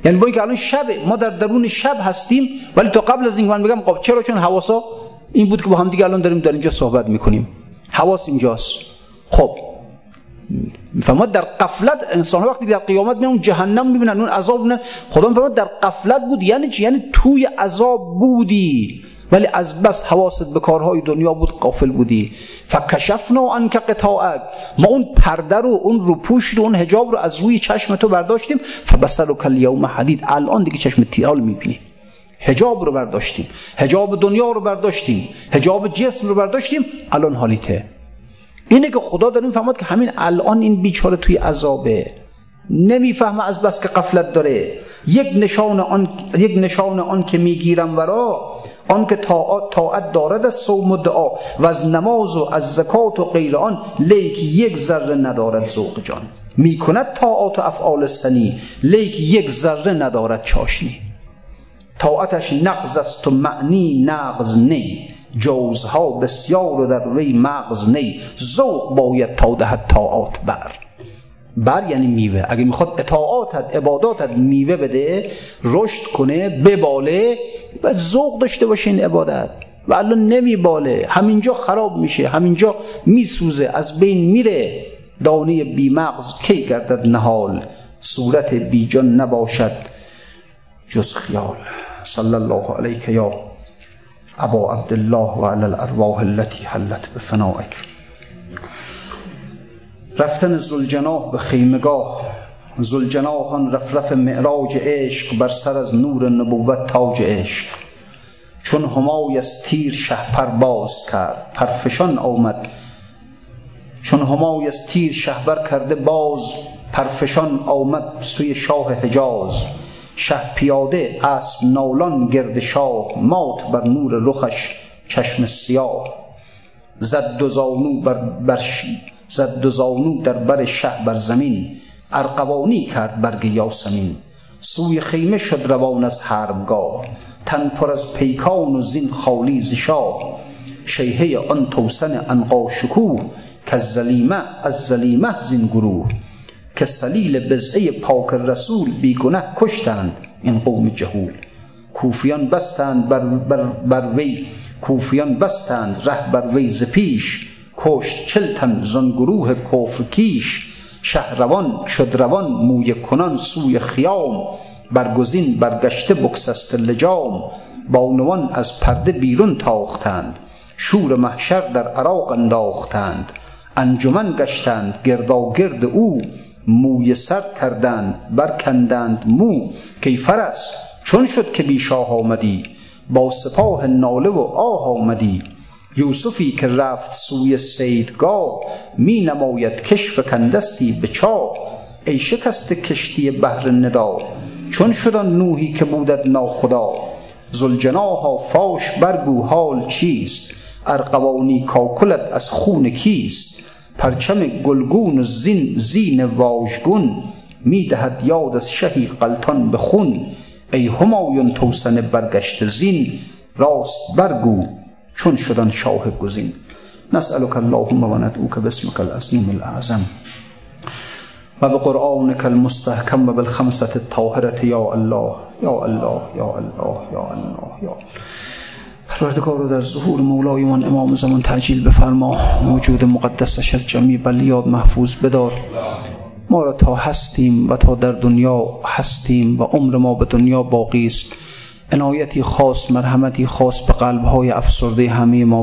یعنی با اینکه الان شبه ما در درون شب هستیم ولی تا قبل از اینکه من بگم قافل چرا؟ چون حواسا این بود که با هم دیگه الان داریم در اینجا صحبت می‌کنیم. حواس اینجاست. خب. می‌فهمد در قفلت انسان وقتی در قیامت میان جهنم می‌بینن اون عذاب می‌بینن خدا می‌فهمد در قفلت بود یعنی چی؟ یعنی توی عذاب بودی. ولی از بس حواست به کارهای دنیا بود قافل بودی. فکشفنا که قطاعک. ما اون پرده رو اون روپوش رو اون حجاب رو از روی چشم تو برداشتیم. فبصرک الیوم حدید. الان دیگه چشم تیال می‌بینی. حجاب رو برداشتیم. حجاب دنیا رو برداشتیم. حجاب جسم رو برداشتیم. الان حالیته. اینه که خدا داره می‌فهمد که همین الان این بیچاره توی عذابه. نمی‌فهمه از بس که قفلت داره. یک نشان آن یک نشان آن که می‌گیرم ورا آن که طاعت دارد از صوم و دعا و از نماز و از زکات و غیر آن لیک یک ذره ندارد ذوق جان. می‌کند طاعت و افعال سنی لیک یک ذره ندارد چاشنی. طاعتش نقض است و معنی نقض نی. جوزها بسیار و در وی مغز نی. ذوق باید تا دهد طاعات بر. بر یعنی میوه. اگه می‌خواد اطاعاتت عباداتت میوه بده رشد کنه بباله و ذوق داشته باشه این عبادت. و الان نمیباله. همینجا خراب میشه. همینجا میسوزه. از بین میره. دانه بیمغز کی گردد نهال؟ صورت بیجان نباشد جز خیال. صلی الله علیک یا ابا عبدالله و علی الارواح التي حلت بفنائک. رفتن زلجناه به خیمگاه زلجناهان رفرف معراج عشق بر سر از نور نبوت تاج عشق. چون همای از تیر شه باز کرد پرفشان آمد. چون همای از تیر شهبر کرده باز پرفشان آمد سوی شاه حجاز. شه پیاده اسب نالان گرد شاه مات بر نور رخش چشم سیاه. زد دو زانو بر, بر زد دو زانو در بر شه بر زمین ارقوانی کرد برگ یاسمین. سوی خیمه شد روان از حربگاه تن پر از پیکان و زین خالی ز شاه. شیهه آن توسن انقا شکوه که زلیمه از زلیمه زین گروه. که سلیل بزعه پاک رسول بیگنه کشتند این قوم جهول. کوفیان بستند بر, بر, بر وی کوفیان بستند ره بر وی ز پیش. کشت چل تن گروه کفر کیش شهروان شد روان موی کنان سوی خیام برگزین برگشته بکسست لجام بانوان از پرده بیرون تاختند شور محشر در عراق انداختند انجمن گشتند گرداگرد او موی سر کردند برکندند مو کیفر است چون شد که بی شاه آمدی با سپاه ناله و آه آمدی یوسفی که رفت سوی سیدگاه می نماید کشف کندستی به چاه. ای شکست کشتی بحر ندا چون شدن نوحی که بودد ناخدا. زلجناها فاش برگو حال چیست؟ ارقوانی کاکلت از خون کیست؟ پرچم گلگون و زین زین واژگون می‌دهد یاد از شهی قلتان به خون. ای همایون توسن برگشت زین راست برگو چون شدن شاه گزین. نسألك اللهم و ندعوك باسمك العظیم الاعظم و به قرآنك المستحکم و بالخمسة الطاهرة یا الله یا الله یا الله یا الله یا پروردگار رو در ظهور مولایمان امام زمان تعجیل بفرما. موجود مقدسش از جمعی بلیاد محفوظ بدار. ما را تا هستیم و تا در دنیا هستیم و عمر ما به دنیا باقی است. عنایتی خاص مرحمتی خاص به قلبهای افسرده همه ما.